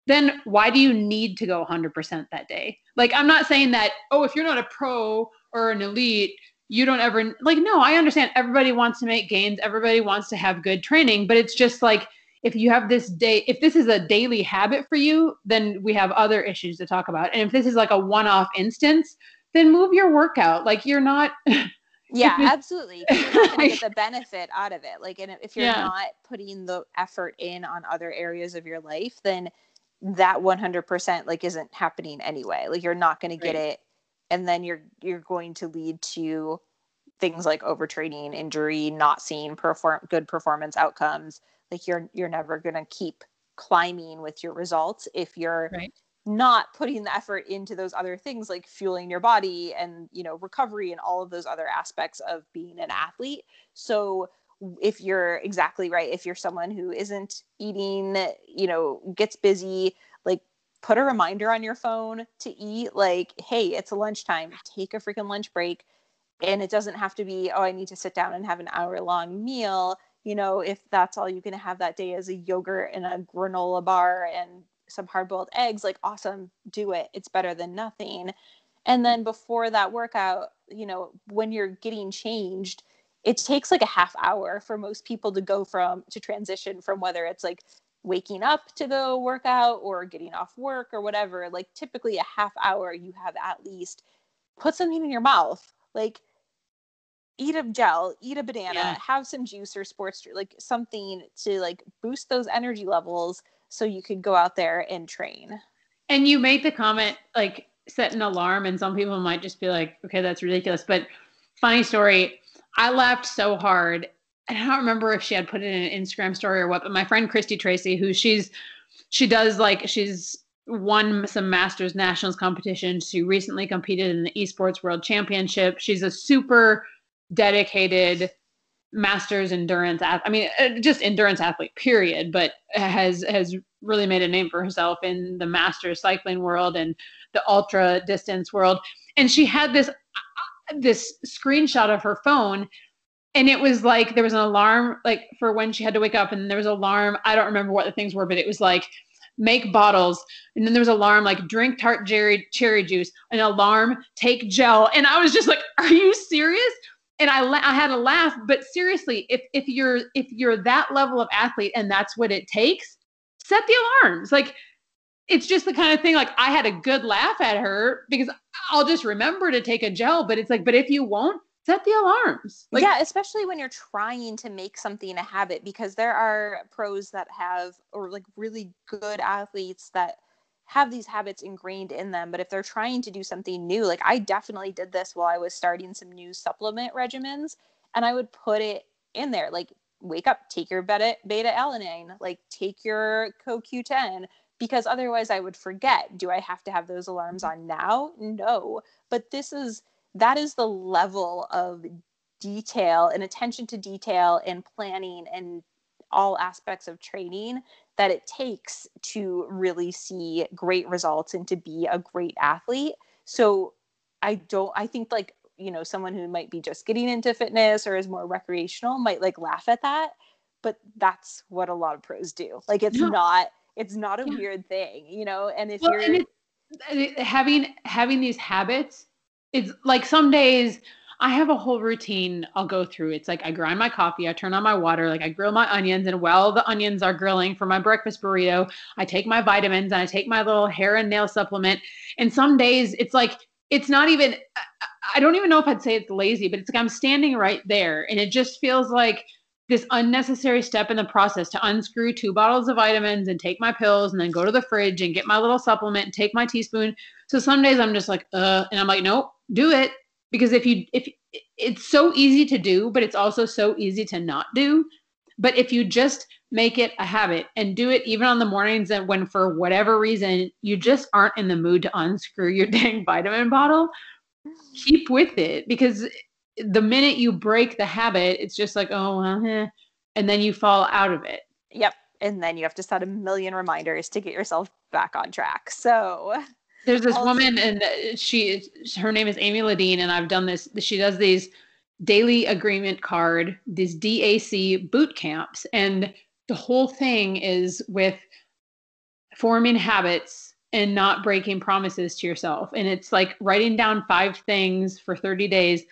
then why do you need to go 100% that day? Like I'm not saying that oh if you're not a pro or an elite you don't ever like no i understand everybody wants to make gains everybody wants to have good training but it's just like if you have this day if this is a daily habit for you then we have other issues to talk about. And if this is like a one-off instance then move your workout. Like you're not yeah absolutely. You're going to get the benefit out of it. Like and if you're yeah. not putting the effort in on other areas of your life then that 100% like isn't happening anyway. Like you're not going to get right. it and then you're you're going to lead to things like overtraining, injury, not seeing perform good performance outcomes. Like you're you're never gonna keep climbing with your results if you're right. not putting the effort into those other things like fueling your body and you know recovery and all of those other aspects of being an athlete. So if you're exactly right, if you're someone who isn't eating, you know, gets busy, put a reminder on your phone to eat like hey it's lunchtime take a freaking lunch break. And it doesn't have to be oh i need to sit down and have an hour long meal. You know if that's all you can have that day is a yogurt and a granola bar and some hard boiled eggs like awesome do it. It's better than nothing. And then before that workout you know when you're getting changed it takes like a half hour for most people to go from to transition from whether it's like waking up to go workout or getting off work or whatever like typically a half hour you have at least put something in your mouth like eat a gel eat a banana yeah. have some juice or sports drink, like something to like boost those energy levels so you could go out there and train and you made the comment like set an alarm and some people might just be like okay that's ridiculous but funny story i laughed so hard I don't remember if she had put it in an Instagram story or what, but my friend Christy Tracy, who she's she does like she's won some masters nationals competitions. She recently competed in the esports world championship. She's a super dedicated masters endurance I mean uh, just endurance athlete period, but has has really made a name for herself in the masters cycling world and the ultra distance world. And she had this this screenshot of her phone and it was like there was an alarm like for when she had to wake up and there was an alarm. I don't remember what the things were but it was like make bottles. And then there was alarm like drink tart cherry cherry juice an alarm take gel. And i was just like are you serious? And i i had a laugh but seriously if if you're if you're that level of athlete and that's what it takes set the alarms. Like it's just the kind of thing like i had a good laugh at her because i'll just remember to take a gel but it's like but if you won't set the alarms. Like, yeah, especially when you're trying to make something a habit because there are pros that have or like really good athletes that have these habits ingrained in them but if they're trying to do something new like I definitely did this while I was starting some new supplement regimens and I would put it in there like wake up take your beta beta alanine like take your CoQ10 because otherwise I would forget do I have to have those alarms on now no but this is that is the level of detail and attention to detail and planning and all aspects of training that it takes to really see great results and to be a great athlete. So I don't I think like you know someone who might be just getting into fitness or is more recreational might like laugh at that but that's what a lot of pros do like it's not it's not a yeah. weird thing you know and if well, you're and having having these habits it's like some days I have a whole routine I'll go through. It's like I grind my coffee, I turn on my water, like I grill my onions, and while the onions are grilling for my breakfast burrito, I take my vitamins and I take my little hair and nail supplement. And some days it's like it's not even I don't even know if I'd say it's lazy, but it's like I'm standing right there and it just feels like this unnecessary step in the process to unscrew two bottles of vitamins and take my pills and then go to the fridge and get my little supplement and take my teaspoon. So some days I'm just like, uh, and I'm like, nope, do it because if you if it's so easy to do but it's also so easy to not do. But if you just make it a habit and do it even on the mornings and when for whatever reason you just aren't in the mood to unscrew your dang vitamin bottle keep with it. Because the minute you break the habit it's just like oh well, eh, and then you fall out of it. Yep. And then you have to set a million reminders to get yourself back on track. So there's this also, woman, and she her name is Amy Ladine, and I've done this. She does these daily agreement card, these DAC boot camps, and the whole thing is with forming habits and not breaking promises to yourself. And it's like writing down five things for 30 days,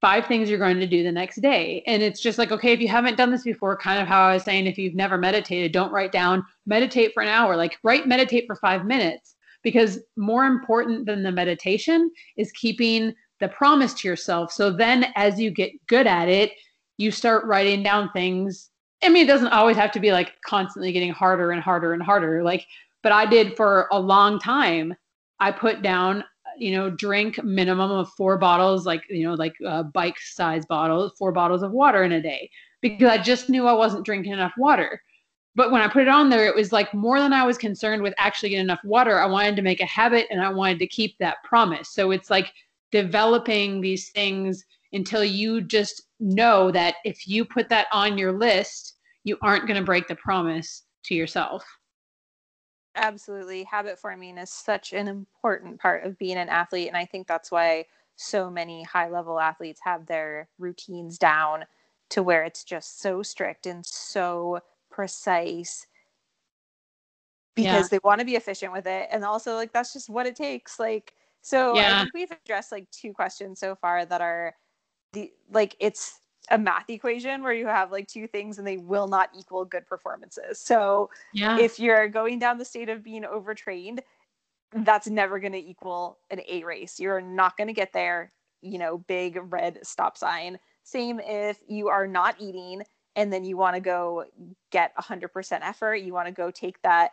five things you're going to do the next day. And it's just like, okay, if you haven't done this before, kind of how I was saying, if you've never meditated, don't write down, meditate for an hour, like write, meditate for five minutes because more important than the meditation is keeping the promise to yourself. So then as you get good at it, you start writing down things. I mean, it doesn't always have to be like constantly getting harder and harder and harder. Like, but I did for a long time. I put down you know, drink minimum of four bottles, like, you know, like uh, bike size bottles, four bottles of water in a day because I just knew I wasn't drinking enough water. But when I put it on there, it was like more than I was concerned with actually getting enough water. I wanted to make a habit and I wanted to keep that promise. So it's like developing these things until you just know that if you put that on your list, you aren't going to break the promise to yourself. Absolutely. Habit forming is such an important part of being an athlete. And I think that's why so many high level athletes have their routines down to where it's just so strict and so precise because yeah. they want to be efficient with it. And also, like, that's just what it takes. Like, so yeah. I think we've addressed like two questions so far that are the like, it's a math equation where you have like two things and they will not equal good performances. So yeah. if you're going down the state of being overtrained, that's never going to equal an A race. You're not going to get there, you know, big red stop sign. Same if you are not eating and then you want to go get 100% effort, you want to go take that,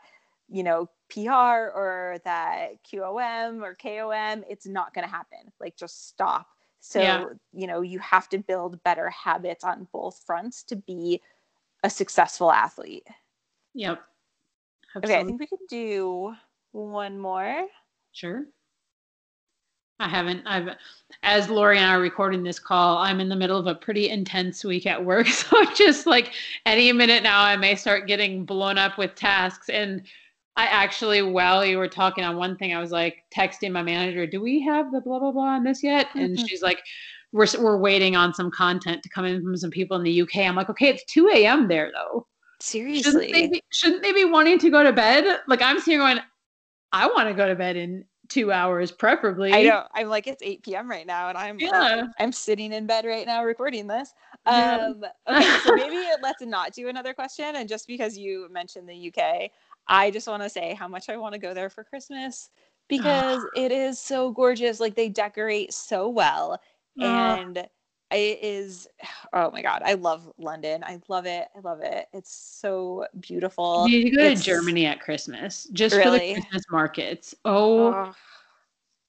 you know, PR or that QOM or KOM, it's not going to happen. Like just stop so, yeah. you know, you have to build better habits on both fronts to be a successful athlete. Yep. Absolutely. Okay, I think we can do one more. Sure. I haven't. I've, as Lori and I are recording this call, I'm in the middle of a pretty intense week at work. So just like any minute now, I may start getting blown up with tasks. And I actually, while you were talking on one thing, I was like texting my manager, "Do we have the blah blah blah on this yet?" And mm-hmm. she's like, "We're we're waiting on some content to come in from some people in the UK." I'm like, "Okay, it's 2 a.m. there though. Seriously, shouldn't they, be, shouldn't they be wanting to go to bed? Like I'm sitting going, I want to go to bed in two hours, preferably. I know. I'm like, it's 8 p.m. right now, and I'm yeah. I'm sitting in bed right now recording this. Um, yeah. okay, so maybe let's not do another question. And just because you mentioned the UK, I just want to say how much I want to go there for Christmas because it is so gorgeous. Like they decorate so well. And it is, oh my God, I love London. I love it. I love it. It's so beautiful. You go it's, to Germany at Christmas just really? for the Christmas markets. Oh, oh,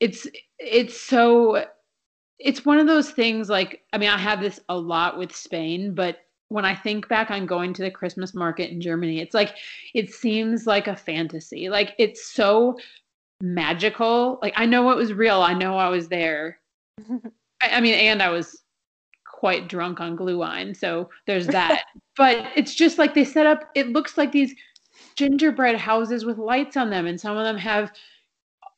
it's, it's so, it's one of those things like, I mean, I have this a lot with Spain, but when I think back on going to the Christmas market in Germany, it's like it seems like a fantasy. Like it's so magical. Like I know it was real. I know I was there. I, I mean, and I was quite drunk on Glühwein, so there's that. but it's just like they set up. It looks like these gingerbread houses with lights on them, and some of them have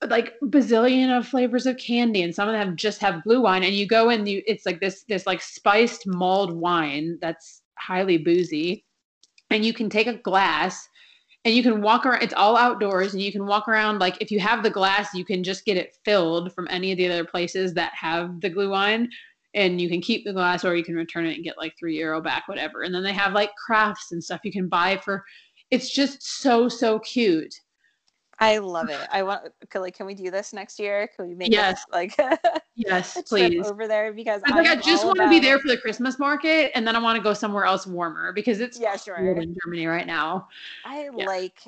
like bazillion of flavors of candy and some of them just have Glühwein and you go and you it's like this this like spiced mulled wine that's highly boozy and you can take a glass and you can walk around it's all outdoors and you can walk around like if you have the glass you can just get it filled from any of the other places that have the Glühwein and you can keep the glass or you can return it and get like 3 euro back whatever and then they have like crafts and stuff you can buy for it's just so so cute I love it. I want like can we do this next year? Can we make yes. it like yes, please over there because I, like, I just want about... to be there for the Christmas market and then I want to go somewhere else warmer because it's yeah, sure. in Germany right now. I yeah. like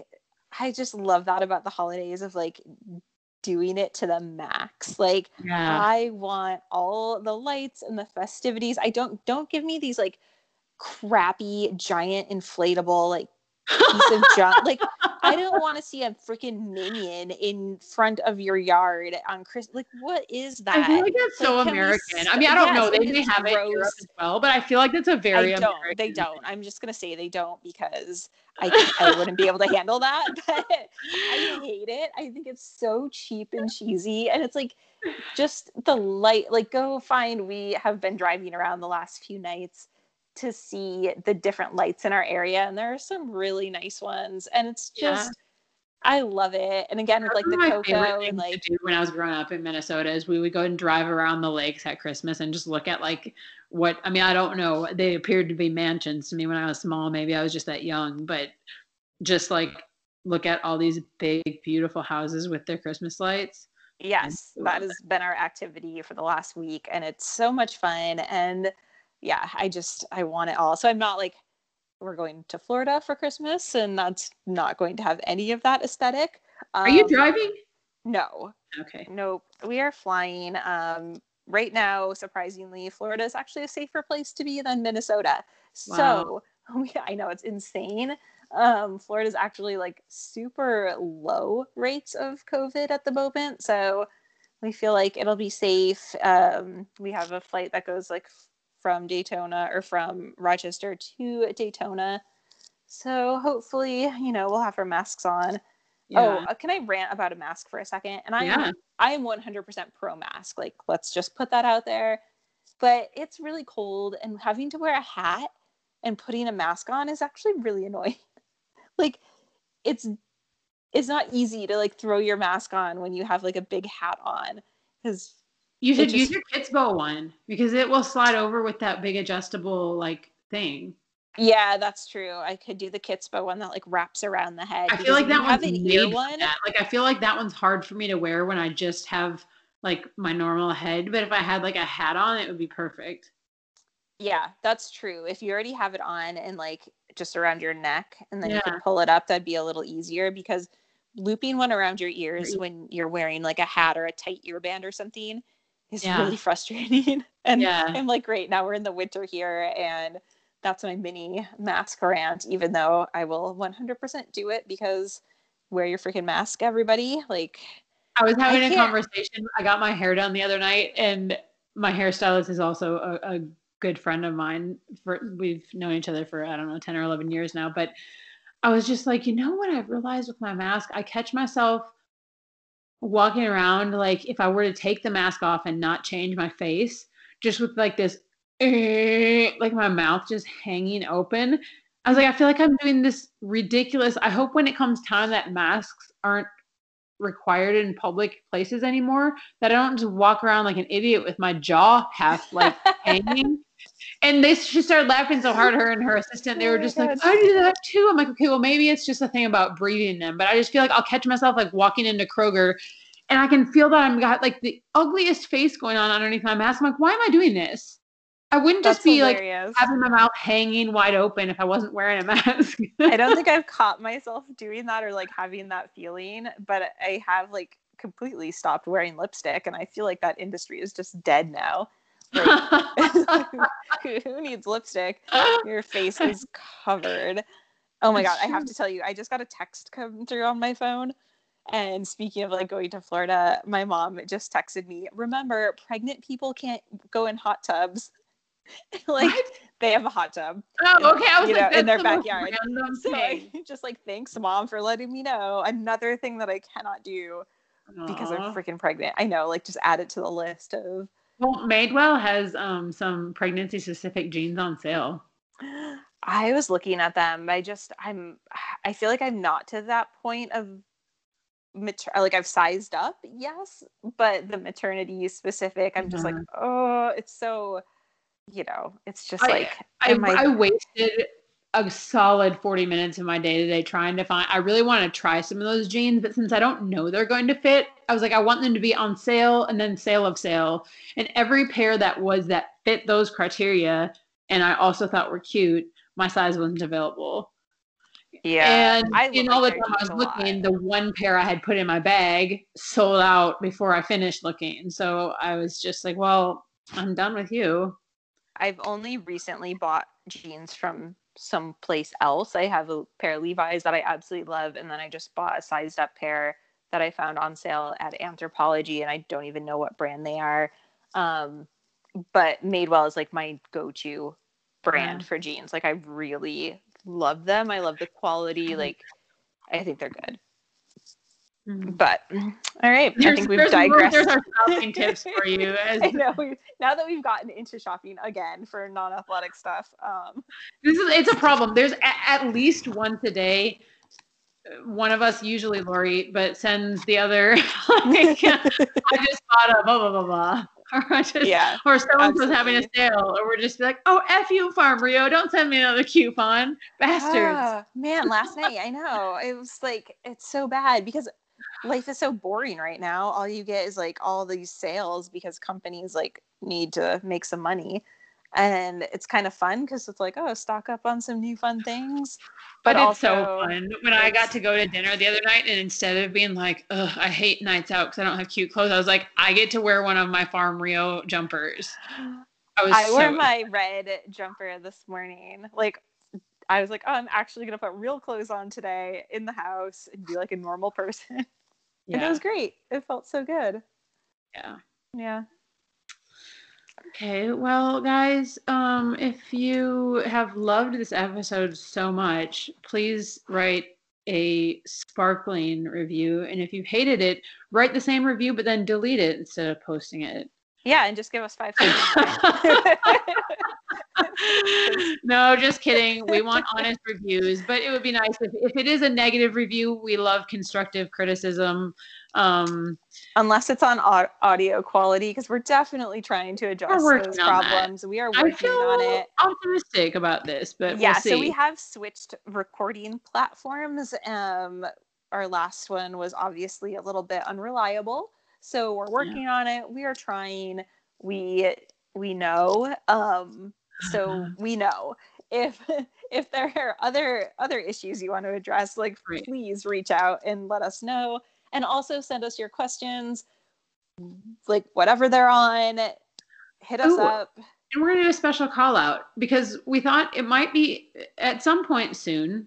I just love that about the holidays of like doing it to the max. Like yeah. I want all the lights and the festivities. I don't don't give me these like crappy giant inflatable like piece of junk. Like, I don't want to see a freaking minion in front of your yard on Chris. Like, what is that? I feel like that's like, so American. I mean, I don't yes, know. They may have gross. it in Europe as well, but I feel like that's a very I don't. American they don't. I'm just gonna say they don't because I I wouldn't be able to handle that. But I hate it. I think it's so cheap and cheesy, and it's like just the light. Like, go find. We have been driving around the last few nights to see the different lights in our area and there are some really nice ones and it's just yeah. I love it. And again, with like the cocoa and like when I was growing up in Minnesota is we would go and drive around the lakes at Christmas and just look at like what I mean, I don't know. They appeared to be mansions to me when I was small. Maybe I was just that young, but just like look at all these big, beautiful houses with their Christmas lights. Yes, that has been our activity for the last week, and it's so much fun. And yeah, I just I want it all. So I'm not like we're going to Florida for Christmas, and that's not going to have any of that aesthetic. Um, Are you um, driving? No. Okay. Nope. We are flying. Um, right now, surprisingly, Florida is actually a safer place to be than Minnesota. Wow. So we, I know it's insane. Um, Florida is actually like super low rates of COVID at the moment. So we feel like it'll be safe. Um, we have a flight that goes like from Daytona or from Rochester to Daytona. So hopefully, you know, we'll have our masks on. Oh, yeah. Oh, can I rant about a mask for a second? And I am yeah. I am 100% pro mask. Like let's just put that out there. But it's really cold and having to wear a hat and putting a mask on is actually really annoying. like it's it's not easy to like throw your mask on when you have like a big hat on cuz you should just... use your Kitsbow one because it will slide over with that big adjustable like thing. Yeah, that's true. I could do the Kitsbow one that like wraps around the head. I feel like that one's made one. Like I feel like that one's hard for me to wear when I just have like my normal head. But if I had like a hat on, it would be perfect. Yeah, that's true. If you already have it on and like just around your neck and then yeah. you can pull it up, that'd be a little easier because looping one around your ears when you're wearing like a hat or a tight earband or something is yeah. really frustrating. and yeah. I'm like, great, now we're in the winter here and that's my mini mask rant, even though I will 100% do it because wear your freaking mask, everybody. Like, I was having I a conversation. I got my hair done the other night, and my hairstylist is also a, a good friend of mine. For we've known each other for I don't know ten or eleven years now. But I was just like, you know what? I've realized with my mask, I catch myself walking around like if I were to take the mask off and not change my face, just with like this like my mouth just hanging open. I was like, I feel like I'm doing this ridiculous. I hope when it comes time that masks aren't required in public places anymore, that I don't just walk around like an idiot with my jaw half like hanging. And they she started laughing so hard, her and her assistant, they oh were just like, I do that too. I'm like, okay, well, maybe it's just a thing about breathing them. But I just feel like I'll catch myself like walking into Kroger and I can feel that I'm got like the ugliest face going on underneath my mask. I'm like, why am I doing this? I wouldn't just That's be hilarious. like having my mouth hanging wide open if I wasn't wearing a mask. I don't think I've caught myself doing that or like having that feeling, but I have like completely stopped wearing lipstick and I feel like that industry is just dead now. Like, who needs lipstick? Your face is covered. Oh my god, I have to tell you, I just got a text come through on my phone. And speaking of like going to Florida, my mom just texted me, remember, pregnant people can't go in hot tubs. like what? they have a hot tub. Oh, okay. I was like, know, in their backyard. So I, just like thanks, mom, for letting me know. Another thing that I cannot do Aww. because I'm freaking pregnant. I know, like just add it to the list of. Well, Madewell has um, some pregnancy specific jeans on sale. I was looking at them. I just I'm I feel like I'm not to that point of mater- like I've sized up, yes, but the maternity specific, I'm just like, oh, it's so you know, it's just I, like I, I, I wasted a solid 40 minutes of my day today trying to find I really want to try some of those jeans, but since I don't know they're going to fit, I was like, I want them to be on sale and then sale of sale. And every pair that was that fit those criteria and I also thought were cute, my size wasn't available. Yeah. And I in all the time I was looking, the one pair I had put in my bag sold out before I finished looking. So I was just like, well, I'm done with you. I've only recently bought jeans from someplace else. I have a pair of Levi's that I absolutely love, and then I just bought a sized up pair that I found on sale at Anthropologie, and I don't even know what brand they are. Um, but Madewell is like my go-to brand yeah. for jeans. Like I really love them. I love the quality. Like I think they're good. Mm-hmm. But all right, there's, I think we've digressed. There's our shopping tips for you. As... I know. now that we've gotten into shopping again for non-athletic stuff, um... this is it's a problem. There's a, at least once a day. One of us, usually Lori, but sends the other. like, I just bought a blah blah blah blah. Or just, yeah, or someone was having a sale, or we're just like, oh, f you, Farm Rio, don't send me another coupon, bastards. Ah, man, last night I know it was like it's so bad because life is so boring right now. All you get is like all these sales because companies like need to make some money. and it's kind of fun because it's like oh stock up on some new fun things. But, but it's so fun. When i got to go to dinner the other night and instead of being like Ugh, i hate nights out because i don't have cute clothes i was like i get to wear one of my farm rio jumpers. I, was I so wore my red jumper this morning. Like i was like oh i'm actually gonna put real clothes on today in the house and be like a normal person yeah. and it was great it felt so good yeah yeah Okay, well, guys, um, if you have loved this episode so much, please write a sparkling review. And if you hated it, write the same review, but then delete it instead of posting it. Yeah, and just give us five. no, just kidding. We want honest reviews, but it would be nice if, if it is a negative review. We love constructive criticism. Um, Unless it's on audio quality, because we're definitely trying to address those problems. That. We are working on it. Optimistic about this, but yeah. We'll so we have switched recording platforms. Um, our last one was obviously a little bit unreliable, so we're working yeah. on it. We are trying. We we know. Um, so uh-huh. we know if if there are other other issues you want to address, like right. please reach out and let us know and also send us your questions like whatever they're on hit us Ooh, up and we're going to do a special call out because we thought it might be at some point soon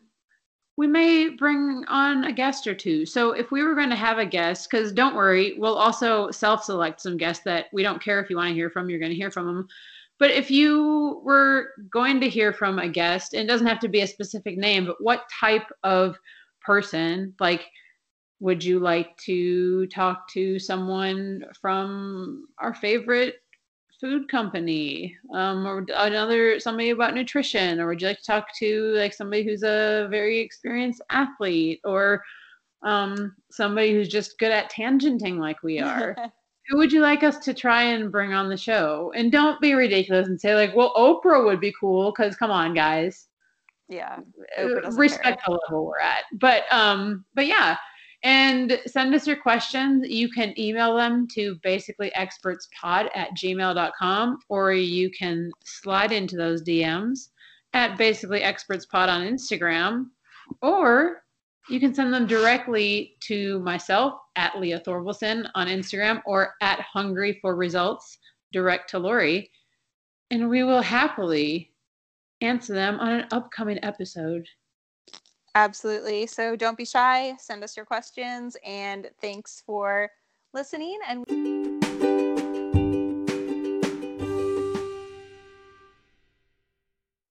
we may bring on a guest or two. So if we were going to have a guest because don't worry we'll also self-select some guests that we don't care if you want to hear from you're going to hear from them but if you were going to hear from a guest and it doesn't have to be a specific name but what type of person like would you like to talk to someone from our favorite food company um, or another somebody about nutrition or would you like to talk to like somebody who's a very experienced athlete or um, somebody who's just good at tangenting like we are? Who would you like us to try and bring on the show? And don't be ridiculous and say like well oprah would be cool because come on guys. Yeah respect care. the level we're at. But um but yeah and send us your questions. You can email them to basically expertspod at gmail.com or you can slide into those DMs at basically expertspod on Instagram or you can send them directly to myself at Leah Thorvilson on Instagram or at Hungry for Results direct to Lori. And we will happily answer them on an upcoming episode. Absolutely. So don't be shy. Send us your questions and thanks for listening. And